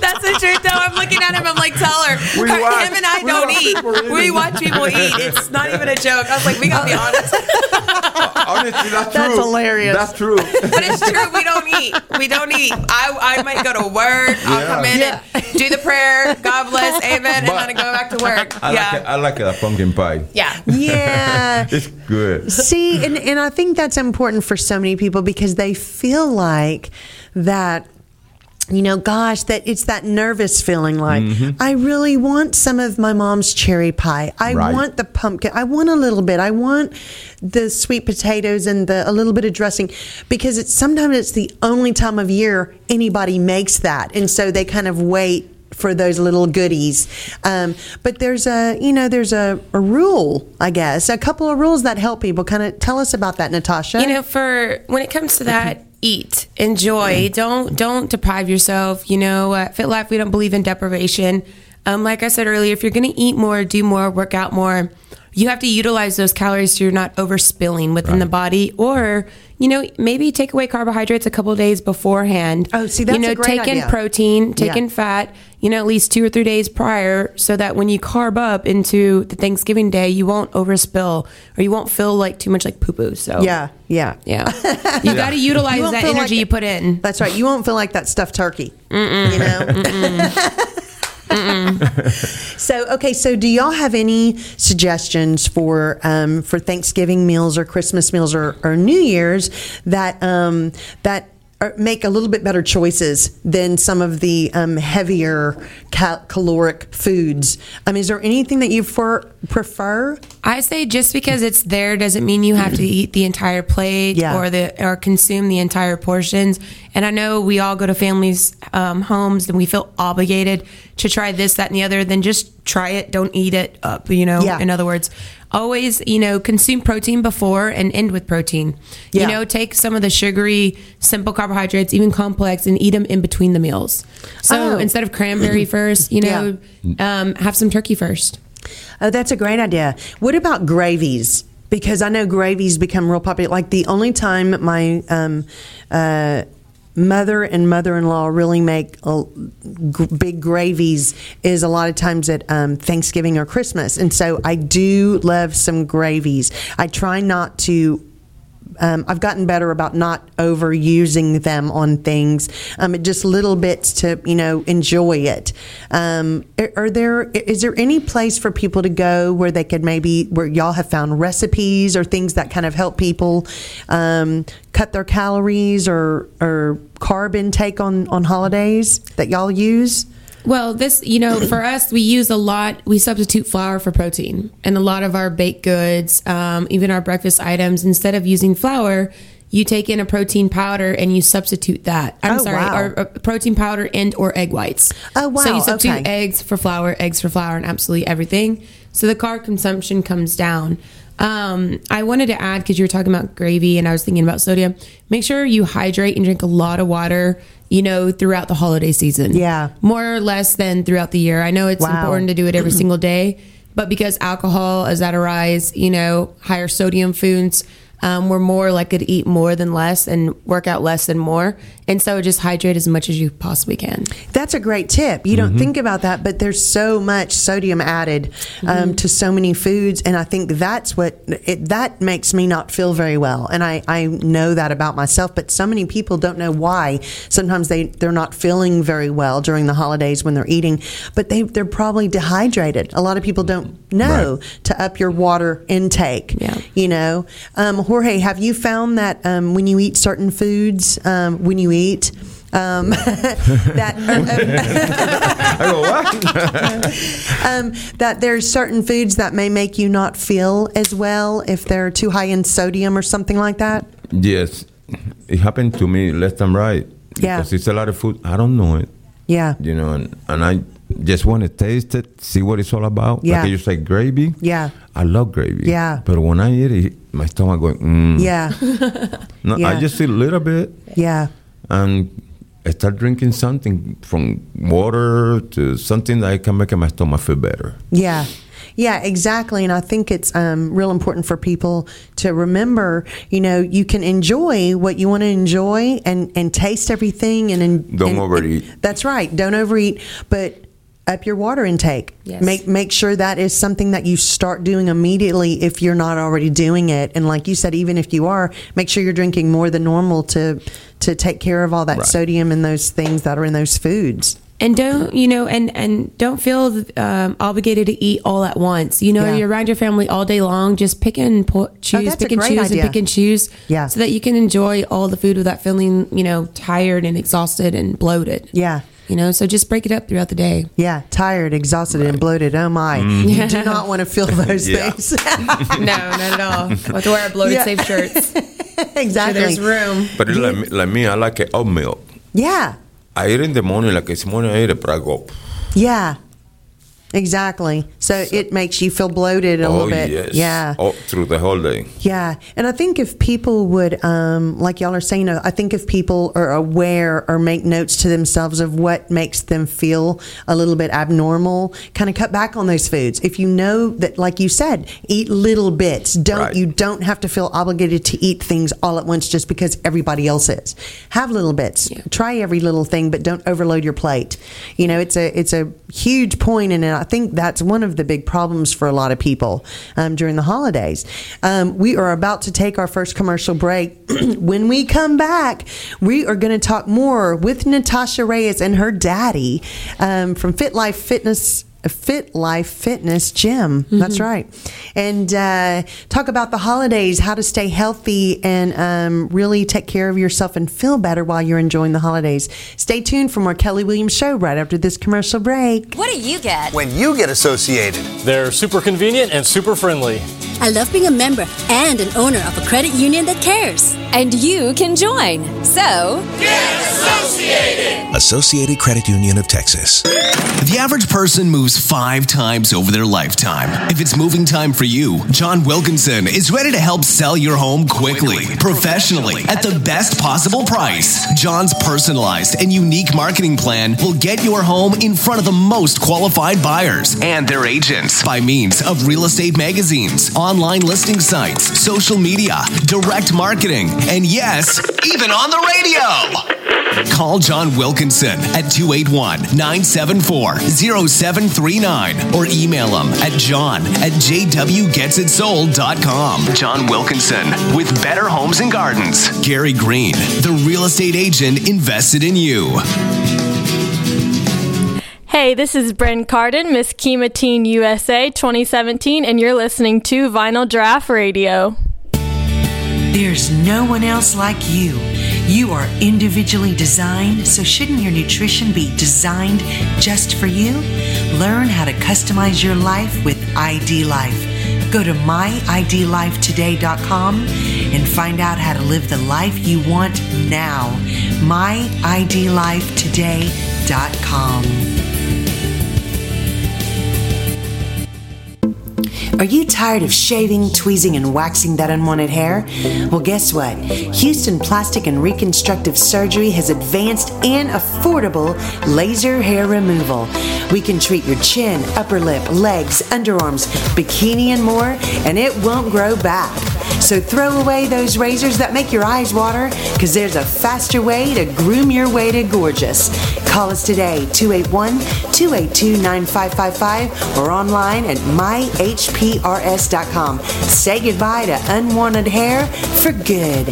Speaker 14: That's the truth, though. I'm looking at him. I'm like, tell her.
Speaker 13: We
Speaker 14: Her-
Speaker 13: watch-
Speaker 14: him and I don't eat.
Speaker 13: people eat.
Speaker 14: We watch people eat. It's not even a joke. I was like, we gotta be honest.
Speaker 13: Honestly, that's, true.
Speaker 2: That's
Speaker 13: true.
Speaker 2: hilarious.
Speaker 13: That's true.
Speaker 14: But it's true. We don't eat. We don't eat. I, I might go to work. I'll
Speaker 13: Yeah.
Speaker 14: come in
Speaker 2: Yeah.
Speaker 14: and do the prayer. God bless. Amen.
Speaker 13: But-
Speaker 14: and then I go back to work.
Speaker 13: I
Speaker 14: yeah.
Speaker 13: like it. I like it, a pumpkin pie.
Speaker 14: Yeah.
Speaker 2: yeah.
Speaker 13: It's good.
Speaker 2: See, and, and I think that's important for so many people because they feel like that. You know, gosh, that it's that nervous feeling like I really want some of my mom's cherry pie. I
Speaker 13: Right.
Speaker 2: want the pumpkin. I want a little bit. I want the sweet potatoes and the a little bit of dressing because it's sometimes it's the only time of year anybody makes that, and so they kind of wait for those little goodies. Um, but there's a, you know, there's a, a rule, I guess, a couple of rules that help people. Kind of tell us about that, Natasha.
Speaker 14: You know, for when it comes to that, eat, enjoy. Don't don't deprive yourself. You know, at Fit Life, we don't believe in deprivation. Um, like I said earlier, if you're going to eat more, do more, work out more, you have to utilize those calories so you're not overspilling within the body, or you know, maybe take away carbohydrates a couple days beforehand.
Speaker 2: Oh, see, that's
Speaker 14: you know,
Speaker 2: a great
Speaker 14: take in protein, take
Speaker 2: Yeah.
Speaker 14: in fat. You know, at least two or three days prior, so that when you carb up into the Thanksgiving day, you won't overspill or you won't feel like too much like poo poo. So
Speaker 2: yeah, yeah.
Speaker 14: yeah. You got to utilize that energy
Speaker 2: like-
Speaker 14: you put in.
Speaker 2: That's right. You won't feel like that stuffed turkey. You know? so okay, so do y'all have any suggestions for um, for Thanksgiving meals or Christmas meals or, or New Year's that um, that make a little bit better choices than some of the um, heavier cal- caloric foods? Um, is there anything that you for, prefer?
Speaker 14: I say just because it's there doesn't mean you have to eat the entire plate
Speaker 2: Yeah.
Speaker 14: or the or consume the entire portions. And I know we all go to families' um, homes and we feel obligated to try this, that, and the other. Then just try it. Don't eat it up. You know.
Speaker 2: Yeah.
Speaker 14: In other words, always you know consume protein before and end with protein.
Speaker 2: Yeah.
Speaker 14: You know, take some of the sugary, simple carbohydrates, even complex, and eat them in between the meals. So
Speaker 2: Oh.
Speaker 14: instead of cranberry first, you know, um, have some turkey first.
Speaker 2: Oh, that's a great idea. What about gravies? Because I know gravies become real popular. Like the only time my um, uh, mother and mother-in-law really make uh, g- big gravies is a lot of times at um, Thanksgiving or Christmas, and so I do love some gravies. I try not to um, I've gotten better about not overusing them on things. Um, just little bits to you know enjoy it. Um, are, are there is there any place for people to go where they could maybe where y'all have found recipes or things that kind of help people um, cut their calories or or carb intake on on holidays that y'all use?
Speaker 14: Well, this, you know, for us, we use a lot, we substitute flour for protein. And a lot of our baked goods, um, even our breakfast items, instead of using flour, you take in a protein powder and you substitute that. I'm
Speaker 2: Oh,
Speaker 14: sorry,
Speaker 2: wow.
Speaker 14: or, or protein powder and or egg whites.
Speaker 2: Oh, wow,
Speaker 14: So you substitute
Speaker 2: okay.
Speaker 14: eggs for flour, eggs for flour, and absolutely everything. So the carb consumption comes down. Um, I wanted to add because you were talking about gravy and I was thinking about sodium. Make sure you hydrate and drink a lot of water. You know, throughout the holiday season.
Speaker 2: Yeah.
Speaker 14: more or less than throughout the year. I know it's
Speaker 2: Wow.
Speaker 14: important to do it every single day, but because alcohol is at a rise, you know, higher sodium foods. Um, we're more likely to eat more than less and work out less than more. And so just hydrate as much as you possibly can.
Speaker 2: That's a great tip. You
Speaker 14: Mm-hmm.
Speaker 2: don't think about that, but there's so much sodium added um,
Speaker 14: Mm-hmm.
Speaker 2: to so many foods, and I think that's what it, that makes me not feel very well. And I, I know that about myself, but so many people don't know why. Sometimes they they're not feeling very well during the holidays when they're eating, but they they're probably dehydrated. A lot of people don't know to up your water intake.
Speaker 14: Yeah.
Speaker 2: You know, um, Jorge, have you found that um, when you eat certain foods, um, when you eat, um, that
Speaker 13: go,
Speaker 2: um, that there's certain foods that may make you not feel as well if they're too high in sodium or something like that?
Speaker 13: yes, it happened to me left and right.
Speaker 2: Yeah.
Speaker 13: Because it's a lot of food. I don't know it,
Speaker 2: Yeah.
Speaker 13: you know, and, and I just want to taste it, see what it's all about.
Speaker 2: Yeah.
Speaker 13: Like you say, gravy.
Speaker 2: Yeah.
Speaker 13: I love gravy.
Speaker 2: Yeah.
Speaker 13: But when I eat it, my stomach going, mm.
Speaker 2: Yeah.
Speaker 13: No,
Speaker 2: Yeah.
Speaker 13: I just eat a little bit
Speaker 2: Yeah.
Speaker 13: And I start drinking something from water to something that I can make my stomach feel better.
Speaker 2: Yeah. Yeah, exactly. And I think it's um, real important for people to remember, you know, you can enjoy what you want to enjoy and, and taste everything and, and
Speaker 13: Don't
Speaker 2: and-
Speaker 13: overeat.
Speaker 2: That's right. Don't overeat, but up your water intake.
Speaker 14: Yes.
Speaker 2: Make make sure that is something that you start doing immediately if you're not already doing it. And like you said, even if you are, make sure you're drinking more than normal to to take care of all that
Speaker 13: Right.
Speaker 2: sodium and those things that are in those foods.
Speaker 14: and don't you know and and don't feel um, obligated to eat all at once you know
Speaker 2: Yeah.
Speaker 14: you're around your family all day long just pick and po- choose
Speaker 2: that's a
Speaker 14: pick and choose
Speaker 2: idea.
Speaker 14: and pick and choose
Speaker 2: Yeah.
Speaker 14: so that you can enjoy all the food without feeling you know tired and exhausted and bloated
Speaker 2: Yeah.
Speaker 14: You know so just break it up throughout the day
Speaker 2: Yeah, tired, exhausted, and bloated. Oh my! Mm-hmm. You do not want to feel those things.
Speaker 14: no not at all we'll have to wear our bloated
Speaker 2: Yeah.
Speaker 14: safe shirts so
Speaker 2: exactly.
Speaker 14: there's room
Speaker 13: But it's like, me- like me, I like it oatmeal.
Speaker 2: Yeah,
Speaker 13: I eat in the morning, like this morning I eat it, but I go,
Speaker 2: yeah, exactly. So, it makes you feel bloated a
Speaker 13: oh
Speaker 2: little bit.
Speaker 13: yes,
Speaker 2: Yeah,
Speaker 13: oh, through the whole day.
Speaker 2: Yeah, and I think if people would, um, like y'all are saying, I think if people are aware or make notes to themselves of what makes them feel a little bit abnormal, kind of cut back on those foods. If you know that, like you said, eat little bits. Don't
Speaker 13: Right.
Speaker 2: you don't have to feel obligated to eat things all at once just because everybody else is. Have little bits. Try every little thing, but don't overload your plate. You know, it's a it's a huge point, and I think that's one of the big problems for a lot of people um, during the holidays. Um, we are about to take our first commercial break. when we come back, we are going to talk more with Natasha Reyes and her daddy um, from Fit Life Fitness. Fit Life Fitness Gym. That's right. And uh, talk about the holidays, how to stay healthy and um, really take care of yourself and feel better while you're enjoying the holidays. Stay tuned for more Kelly Williams Show right after this commercial break.
Speaker 5: What do you get?
Speaker 15: When you get associated.
Speaker 7: They're super convenient and super friendly.
Speaker 8: I love being a member and an owner of a credit union that cares.
Speaker 5: And you can join. So, get
Speaker 9: associated! Associated Credit Union of Texas.
Speaker 16: The average person moves five times over their lifetime. If it's moving time for you, John Wilkinson is ready to help sell your home quickly, professionally, at the best possible price. John's personalized and unique marketing plan will get your home in front of the most qualified buyers and their agents by means of real estate magazines, online listing sites, social media, direct marketing, and yes, even on the radio. Call John Wilkinson at 281 974 0739 or email him at john at jwgetsitsold.com. John Wilkinson with Better Homes and Gardens. Gary Green, the real estate agent invested in you.
Speaker 17: Hey, this is Bren Carden, Miss Kemah Teen USA 2017, and you're listening to Vinyl Draught Radio.
Speaker 18: There's no one else like you. You are individually designed, so shouldn't your nutrition be designed just for you? Learn how to customize your life with ID Life. Go to myidlifetoday.com and find out how to live the life you want now. myidlifetoday.com. Are you tired of shaving, tweezing, and waxing that unwanted hair? Well, guess what? Houston Plastic and Reconstructive Surgery has advanced and affordable laser hair removal. We can treat your chin, upper lip, legs, underarms, bikini, and more, and it won't grow back. So throw away those razors that make your eyes water, because there's a faster way to groom your way to gorgeous. Call us today, 281 282 9555, or online at myhprs.com. Say goodbye to unwanted hair for good.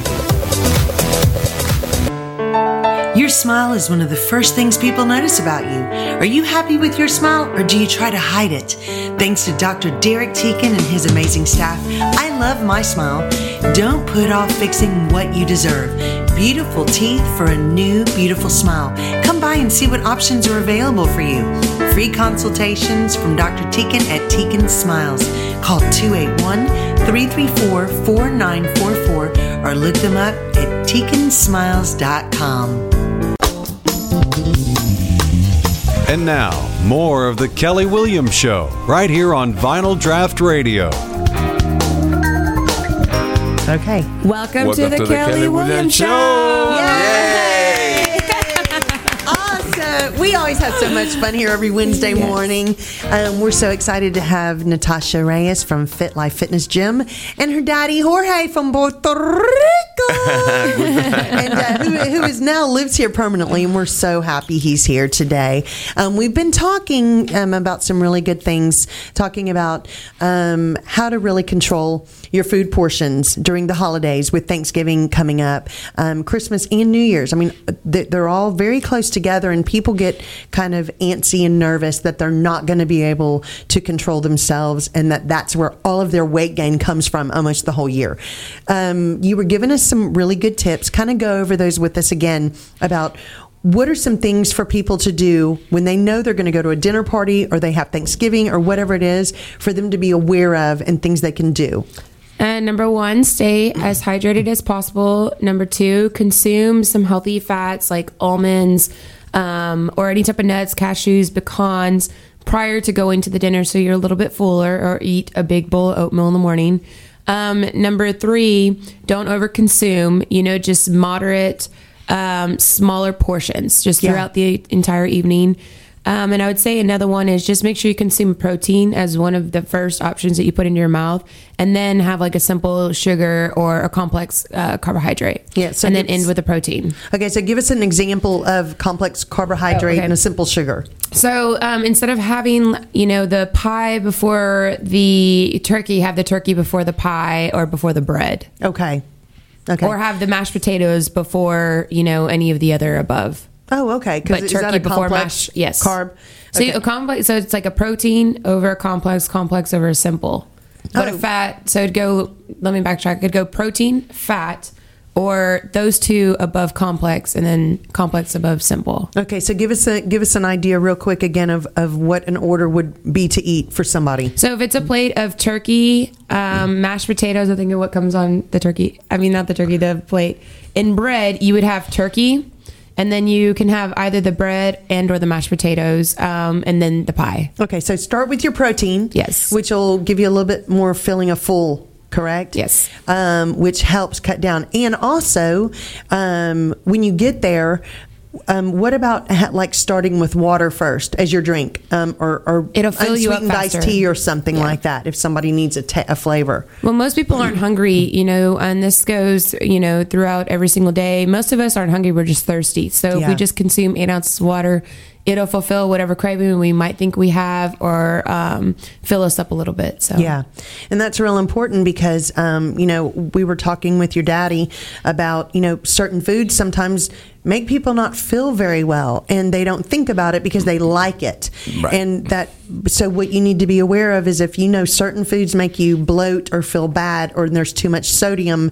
Speaker 18: Your smile is one of the first things people notice about you. Are you happy with your smile or do you try to hide it? Thanks to Dr. Derek Teakin and his amazing staff, I love my smile. Don't put off fixing what you deserve. Beautiful teeth for a new, beautiful smile. Come by and see what options are available for you. Free consultations from Dr. Teakin at Teakin Smiles. Call 281 334 4944 or look them up at teakinsmiles.com.
Speaker 1: And now, more of the Kelly Williams Show, right here on Vinyl Draught Radio.
Speaker 2: Okay.
Speaker 14: Welcome, to the, Kelly, Williams, Show.
Speaker 2: Awesome. We always have so much fun here every Wednesday morning. Um, we're so excited to have Natasha Reyes from Fit Life Fitness Gym and her daddy Jorge from Puerto Rico, and uh, who, who is now lives here permanently. And we're so happy he's here today. Um, we've been talking um, about some really good things, talking about um, how to really control your food portions during the holidays with Thanksgiving coming up, um, Christmas and New Year's. I mean, they- they're all very close together, and people get kind of antsy and nervous that they're not going to be able to control themselves, and that that's where all of their weight gain comes from almost the whole year. Um, you were giving us some really good tips. Kind of go over those with us again about what are some things for people to do when they know they're going to go to a dinner party or they have Thanksgiving or whatever it is for them to be aware of and things they can do?
Speaker 14: And number one, stay as hydrated as possible. Number two, consume some healthy fats like almonds um, or any type of nuts, cashews, pecans prior to going to the dinner so you're a little bit fuller or eat a big bowl of oatmeal in the morning. Um, number three, don't overconsume, you know, just moderate, um, smaller portions just
Speaker 2: Yeah.
Speaker 14: throughout the entire evening. Um, and I would say another one is just make sure you consume protein as one of the first options that you put into your mouth, and then have like a simple sugar or a complex uh, carbohydrate.
Speaker 2: Yeah, so
Speaker 14: and then end with a protein.
Speaker 2: Okay, so give us an example of complex carbohydrate
Speaker 14: Oh, okay.
Speaker 2: and a simple sugar.
Speaker 14: So um, instead of having, you know, the pie before the turkey, have the turkey before the pie or before the bread.
Speaker 2: Okay. Okay.
Speaker 14: Or have the mashed potatoes before, you know, any of the other above.
Speaker 2: Oh, okay.
Speaker 14: But
Speaker 2: is
Speaker 14: turkey
Speaker 2: a
Speaker 14: before mash, yes.
Speaker 2: carb.
Speaker 14: So
Speaker 2: Okay.
Speaker 14: a complex, so it's like a protein over a complex, complex over a simple. But
Speaker 2: Oh.
Speaker 14: a fat, so it'd go. Let me backtrack. It'd go protein, fat, or those two above complex, and then complex above simple.
Speaker 2: Okay, so give us a give us an idea real quick again of, of what an order would be to eat for somebody.
Speaker 14: So if it's a plate of turkey, um, mashed potatoes, I think of what comes on the turkey. I mean, not the turkey, the plate. In bread, you would have turkey, and then you can have either the bread and or the mashed potatoes, um, and then the pie.
Speaker 2: Okay, so start with your protein.
Speaker 14: Yes.
Speaker 2: Which will give you a little bit more filling of full, correct?
Speaker 14: Yes.
Speaker 2: Um, which helps cut down. And also, um, when you get there, um, what about like starting with water first as your drink, um, or, or
Speaker 14: It'll fill you up
Speaker 2: iced tea or something like that if somebody needs a, ta- a flavor?
Speaker 14: Well, most people aren't hungry, you know, and this goes, you know, throughout every single day. Most of us aren't hungry; we're just thirsty. So if we just consume eight ounces of water, it'll fulfill whatever craving we might think we have, or um, fill us up a little bit. So
Speaker 2: Yeah, and that's real important because um, you know we were talking with your daddy about you know certain foods sometimes make people not feel very well and they don't think about it because they like it
Speaker 13: Right.
Speaker 2: and that so what you need to be aware of is if you know certain foods make you bloat or feel bad or there's too much sodium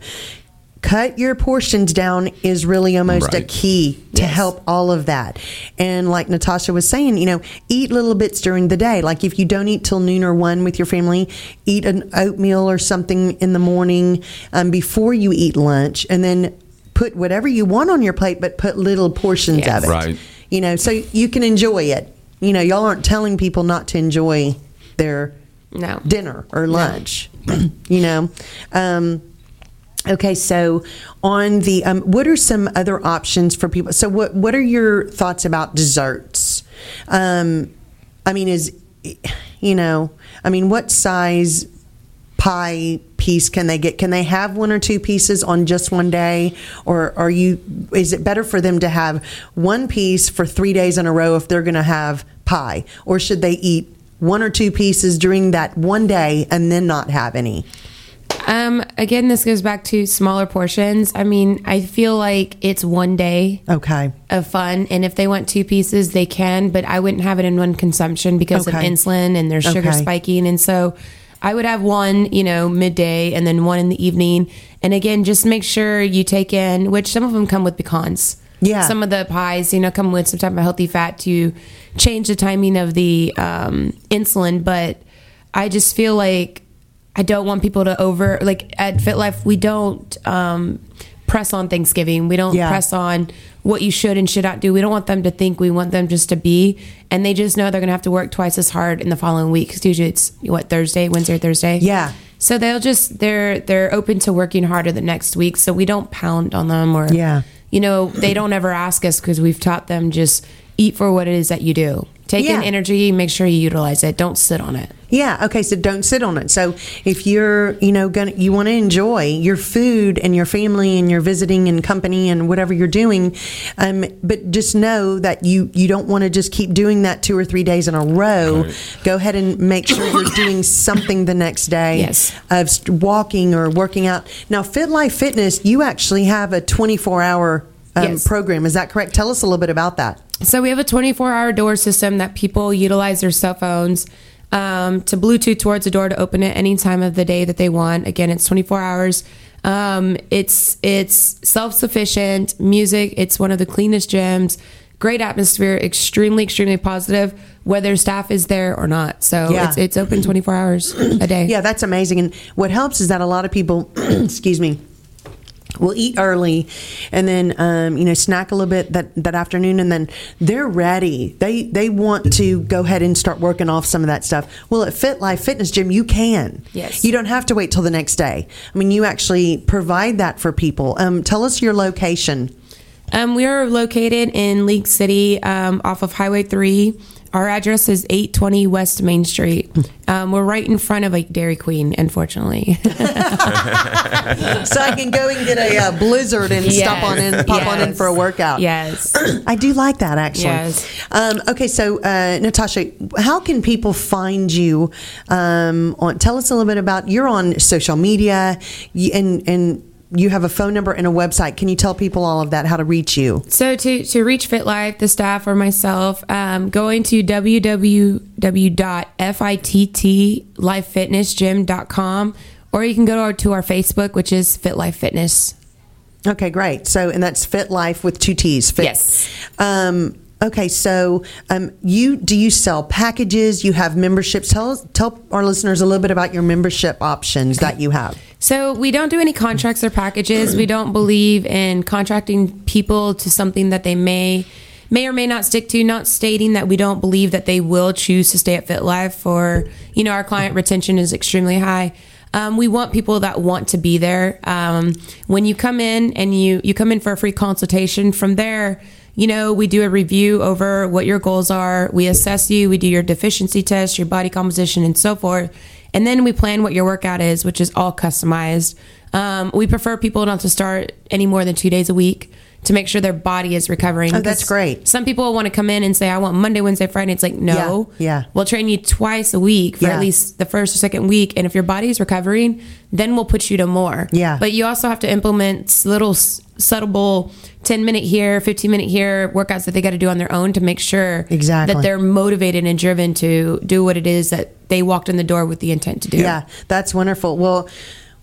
Speaker 2: cut your portions down is really almost a key to help all of that. And like Natasha was saying, you know, eat little bits during the day. Like if you don't eat till noon or one with your family, eat an oatmeal or something in the morning um, before you eat lunch, and then put whatever you want on your plate, but put little portions
Speaker 14: Yes.
Speaker 2: of it.
Speaker 13: Right.
Speaker 2: You know, so you can enjoy it. You know, y'all aren't telling people not to enjoy their
Speaker 14: No.
Speaker 2: dinner or lunch. you know. Um, okay, so on the um, what are some other options for people? So what what are your thoughts about desserts? Um, I mean, is you know, I mean, what size pie piece can they get? Can they have one or two pieces on just one day, or are you? Is it better for them to have one piece for three days in a row if they're going to have pie, or should they eat one or two pieces during that one day and then not have any?
Speaker 14: Um, again, this goes back to smaller portions. I mean, I feel like it's one day
Speaker 2: Okay.
Speaker 14: of fun, and if they want two pieces, they can. But I wouldn't have it in one consumption because
Speaker 2: Okay.
Speaker 14: of insulin and their sugar
Speaker 2: Okay.
Speaker 14: spiking, and so I would have one, you know, midday, and then one in the evening. And again, just make sure you take in, which some of them come with pecans.
Speaker 2: Yeah.
Speaker 14: Some of the pies, you know, come with some type of healthy fat to change the timing of the um, insulin. But I just feel like I don't want people to over like at FitLife we don't um, press on Thanksgiving. We don't
Speaker 2: Yeah.
Speaker 14: press on what you should and should not do. We don't want them to think. We want them just to be, and they just know they're going to have to work twice as hard in the following week. Because usually it's what Thursday, Wednesday, or Thursday.
Speaker 2: Yeah.
Speaker 14: So they'll just they're they're open to working harder the next week. So we don't pound on them or
Speaker 2: Yeah.
Speaker 14: you know they don't ever ask us because we've taught them just eat for what it is that you do. Take in energy, make sure you utilize it. Don't sit on it.
Speaker 2: Yeah. Okay. So don't sit on it. So if you're, you know, gonna you want to enjoy your food and your family and your visiting and company and whatever you're doing, um, but just know that you you don't want to just keep doing that two or three days in a row. Go ahead and make sure you're doing something the next day.
Speaker 14: Yes.
Speaker 2: Of walking or working out. Now, Fit Life Fitness, you actually have a 24 hour um,
Speaker 14: Yes.
Speaker 2: program. Is that correct? Tell us a little bit about that.
Speaker 14: So we have a 24 hour door system that people utilize their cell phones um, to Bluetooth towards the door to open it any time of the day that they want. Again, it's 24 hours. Um, it's it's self sufficient music. It's one of the cleanest gyms. Great atmosphere. Extremely extremely positive. Whether staff is there or not. So
Speaker 2: Yeah.
Speaker 14: it's it's open 24 hours a day.
Speaker 2: Yeah, that's amazing. And what helps is that a lot of people, excuse me, will eat early and then um, you know snack a little bit that, that afternoon. And then they're ready. They they want to go ahead and start working off some of that stuff. Well at fit life fitness gym you can.
Speaker 14: Yes.
Speaker 2: you don't have to wait till the next day. I mean you actually provide that for people. Um, tell us your location.
Speaker 14: Um, we are located in League City um, off of Highway 3. Our address is 820 West Main Street. Um, we're right in front of a Dairy Queen, unfortunately.
Speaker 2: so i can go and get a uh, blizzard and stop on in pop on in for a workout
Speaker 14: Yes.
Speaker 2: I do like that actually.
Speaker 14: Yes.
Speaker 2: Um, okay, so uh, Natasha, how can people find you? Um, on, tell us a little bit about you're on social media, and and you have a phone number and a website. Can you tell people all of that? How to reach you?
Speaker 14: So to, to reach FitLife, the staff or myself, um, going to www.fittlifefitnessgym.com or you can go to our, to our Facebook, which is FitLife Fitness.
Speaker 2: Okay, great. So and that's Fit Life with two T's. Fit.
Speaker 14: Yes.
Speaker 2: Um, okay, so um, you do you sell packages? You have memberships. Tell us, tell our listeners a little bit about your membership options that you have.
Speaker 14: So we don't do any contracts or packages. We don't believe in contracting people to something that they may may or may not stick to, not stating that we don't believe that they will choose to stay at FitLife for, you know, our client retention is extremely high. Um, we want people that want to be there. Um, when you come in and you, you come in for a free consultation from there, you know, we do a review over what your goals are. We assess you. We do your deficiency test, your body composition, and so forth. And then we plan what your workout is, which is all customized. Um, we prefer people not to start any more than two days a week to make sure their body is recovering.
Speaker 2: Oh, that's great.
Speaker 14: Some people want to come in and say, I want Monday, Wednesday, Friday. It's like, no.
Speaker 2: Yeah, yeah.
Speaker 14: We'll train you twice a week for
Speaker 2: Yeah.
Speaker 14: at least the first or second week. And if your body's recovering, then we'll put you to more.
Speaker 2: Yeah.
Speaker 14: But you also have to implement little subtle 10 minute here, 15 minute here workouts that they got to do on their own to make sure
Speaker 2: Exactly.
Speaker 14: that they're motivated and driven to do what it is that they walked in the door with the intent to do.
Speaker 2: Yeah, that's wonderful. Well,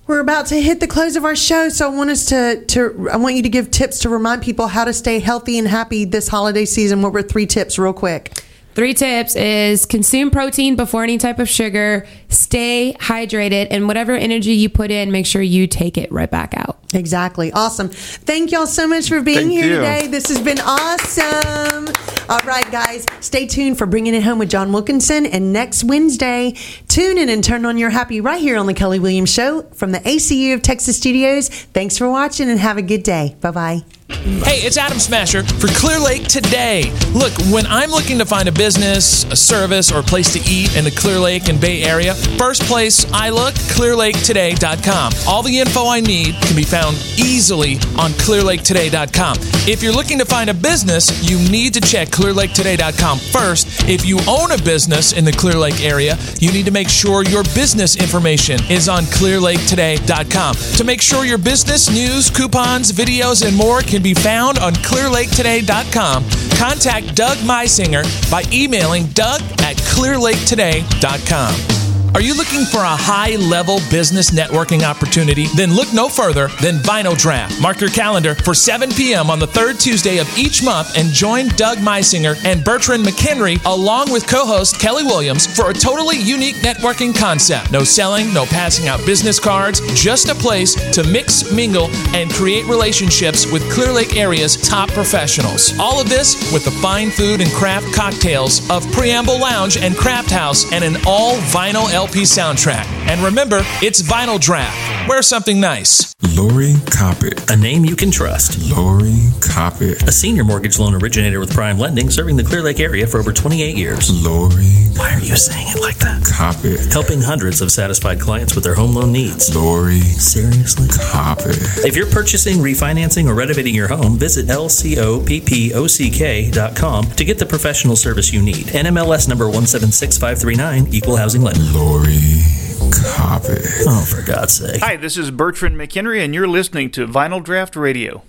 Speaker 2: we're about to hit the close of our show, so I want us to to I want you to give tips to remind people how to stay healthy and happy this holiday season. What were three tips, real quick?
Speaker 14: Three tips is consume protein before any type of sugar, stay hydrated, and whatever energy you put in, make sure you take it right back out.
Speaker 13: Exactly. Awesome. Thank y'all so much for being
Speaker 14: Thank
Speaker 13: here
Speaker 14: you.
Speaker 13: today. This has been awesome. All right, guys, stay tuned for Bringing It Home with John Wilkinson. And next Wednesday, tune in and turn on your happy right here on The Kelly Williams Show from the ACU of Texas Studios. Thanks for watching and have a good day. Bye bye.
Speaker 10: Hey, it's Adam Smasher for Clear Lake today. Look, when I'm looking to find a business, a service, or a place to eat in the Clear Lake and Bay Area, first place I look, clearlaketoday.com. All the info I need can be found easily on clearlaketoday.com. If you're looking to find a business, you need to check clearlaketoday.com first. If you own a business in the Clear Lake area, you need to make sure your business information is on clearlaketoday.com. To make sure your business news, coupons, videos, and more can be found on clearlaketoday.com, contact Doug Meisinger by emailing doug at clearlaketoday.com. Are you looking for a high level business networking opportunity? Then look no further than Vinyl Draught. Mark your calendar for 7 p.m. on the third Tuesday of each month and join Doug Meisinger and Bertrand McHenry along with co host Kelly Williams for a totally unique networking concept. No selling, no passing out business cards, just a place to mix, mingle, and create relationships with Clear Lake area's top professionals. All of this with the fine food and craft cocktails of Preamble Lounge and Craft House and an all vinyl LP soundtrack. And remember, it's Vinyl Draught. Wear something nice.
Speaker 11: Lori Coppock.
Speaker 6: A name you can trust.
Speaker 11: Lori Coppock.
Speaker 6: A senior mortgage loan originator with Prime Lending, serving the Clear Lake area for over 28 years.
Speaker 11: Lori.
Speaker 6: Why are you saying it like that?
Speaker 11: Coppock.
Speaker 6: Helping hundreds of satisfied clients with their home loan needs.
Speaker 11: Lori.
Speaker 6: Seriously?
Speaker 11: Coppock.
Speaker 6: If you're purchasing, refinancing, or renovating your home, visit lcoppock.com to get the professional service you need. NMLS number 176539, Equal Housing Lender.
Speaker 11: Lori Coppock.
Speaker 6: Oh, for God's sake.
Speaker 19: Hi, this is Bertrand McHenry, and you're listening to Vinyl Draught Radio.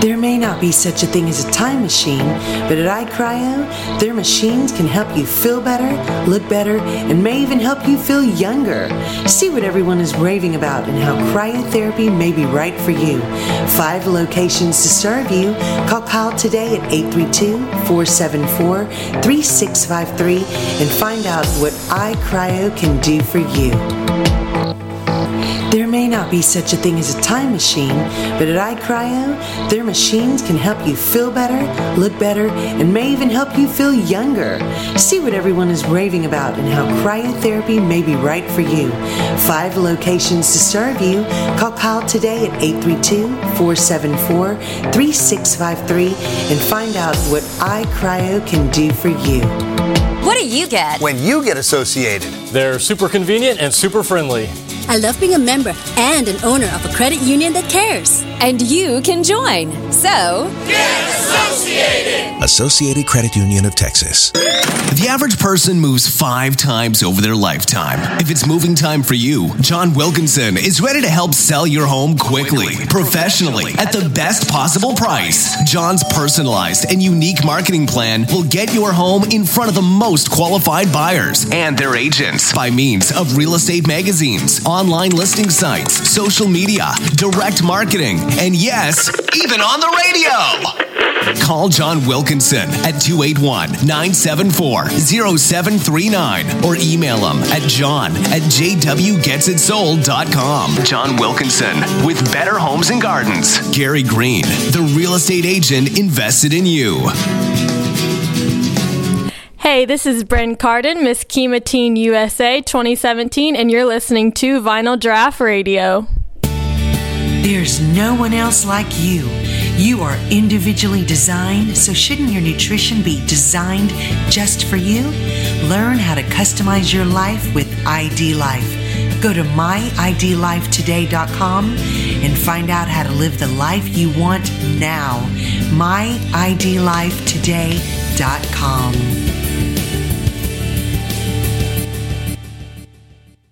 Speaker 2: There may not be such a thing as a time machine, but at iCryo, their machines can help you feel better, look better, and may even help you feel younger. See what everyone is raving about and how cryotherapy may be right for you. Five locations to serve you. Call Kyle today at 832 474 3653 and find out what iCryo can do for you. There may not be such a thing as a time machine, but at iCryo, their machines can help you feel better, look better, and may even help you feel younger. See what everyone is raving about and how cryotherapy may be right for you. Five locations to serve you. Call Kyle today at 832 474 3653 and find out what iCryo can do for you.
Speaker 20: What do you get?
Speaker 15: When you get associated.
Speaker 7: They're super convenient and super friendly.
Speaker 8: I love being a member and an owner of a credit union that cares.
Speaker 20: And you can join. So, get
Speaker 9: Associated. Associated Credit Union of Texas.
Speaker 16: The average person moves five times over their lifetime. If it's moving time for you, John Wilkinson is ready to help sell your home quickly, professionally, at the best possible price. John's personalized and unique marketing plan will get your home in front of the most qualified buyers and their agents by means of real estate magazines, online listing sites, social media, direct marketing, and yes, even on the radio. Call John Wilkinson at 281 974 0739 or email him at john at jwgetsitsold.com. John Wilkinson with Better Homes and Gardens. Gary Green, the real estate agent invested in you.
Speaker 17: Hey, this is Bren Carden, Miss Kemah Teen USA 2017, and you're listening to Vinyl Draught Radio.
Speaker 2: There's no one else like you. You are individually designed, so shouldn't your nutrition be designed just for you? Learn how to customize your life with ID Life. Go to myidlifetoday.com and find out how to live the life you want now. myidlifetoday.com.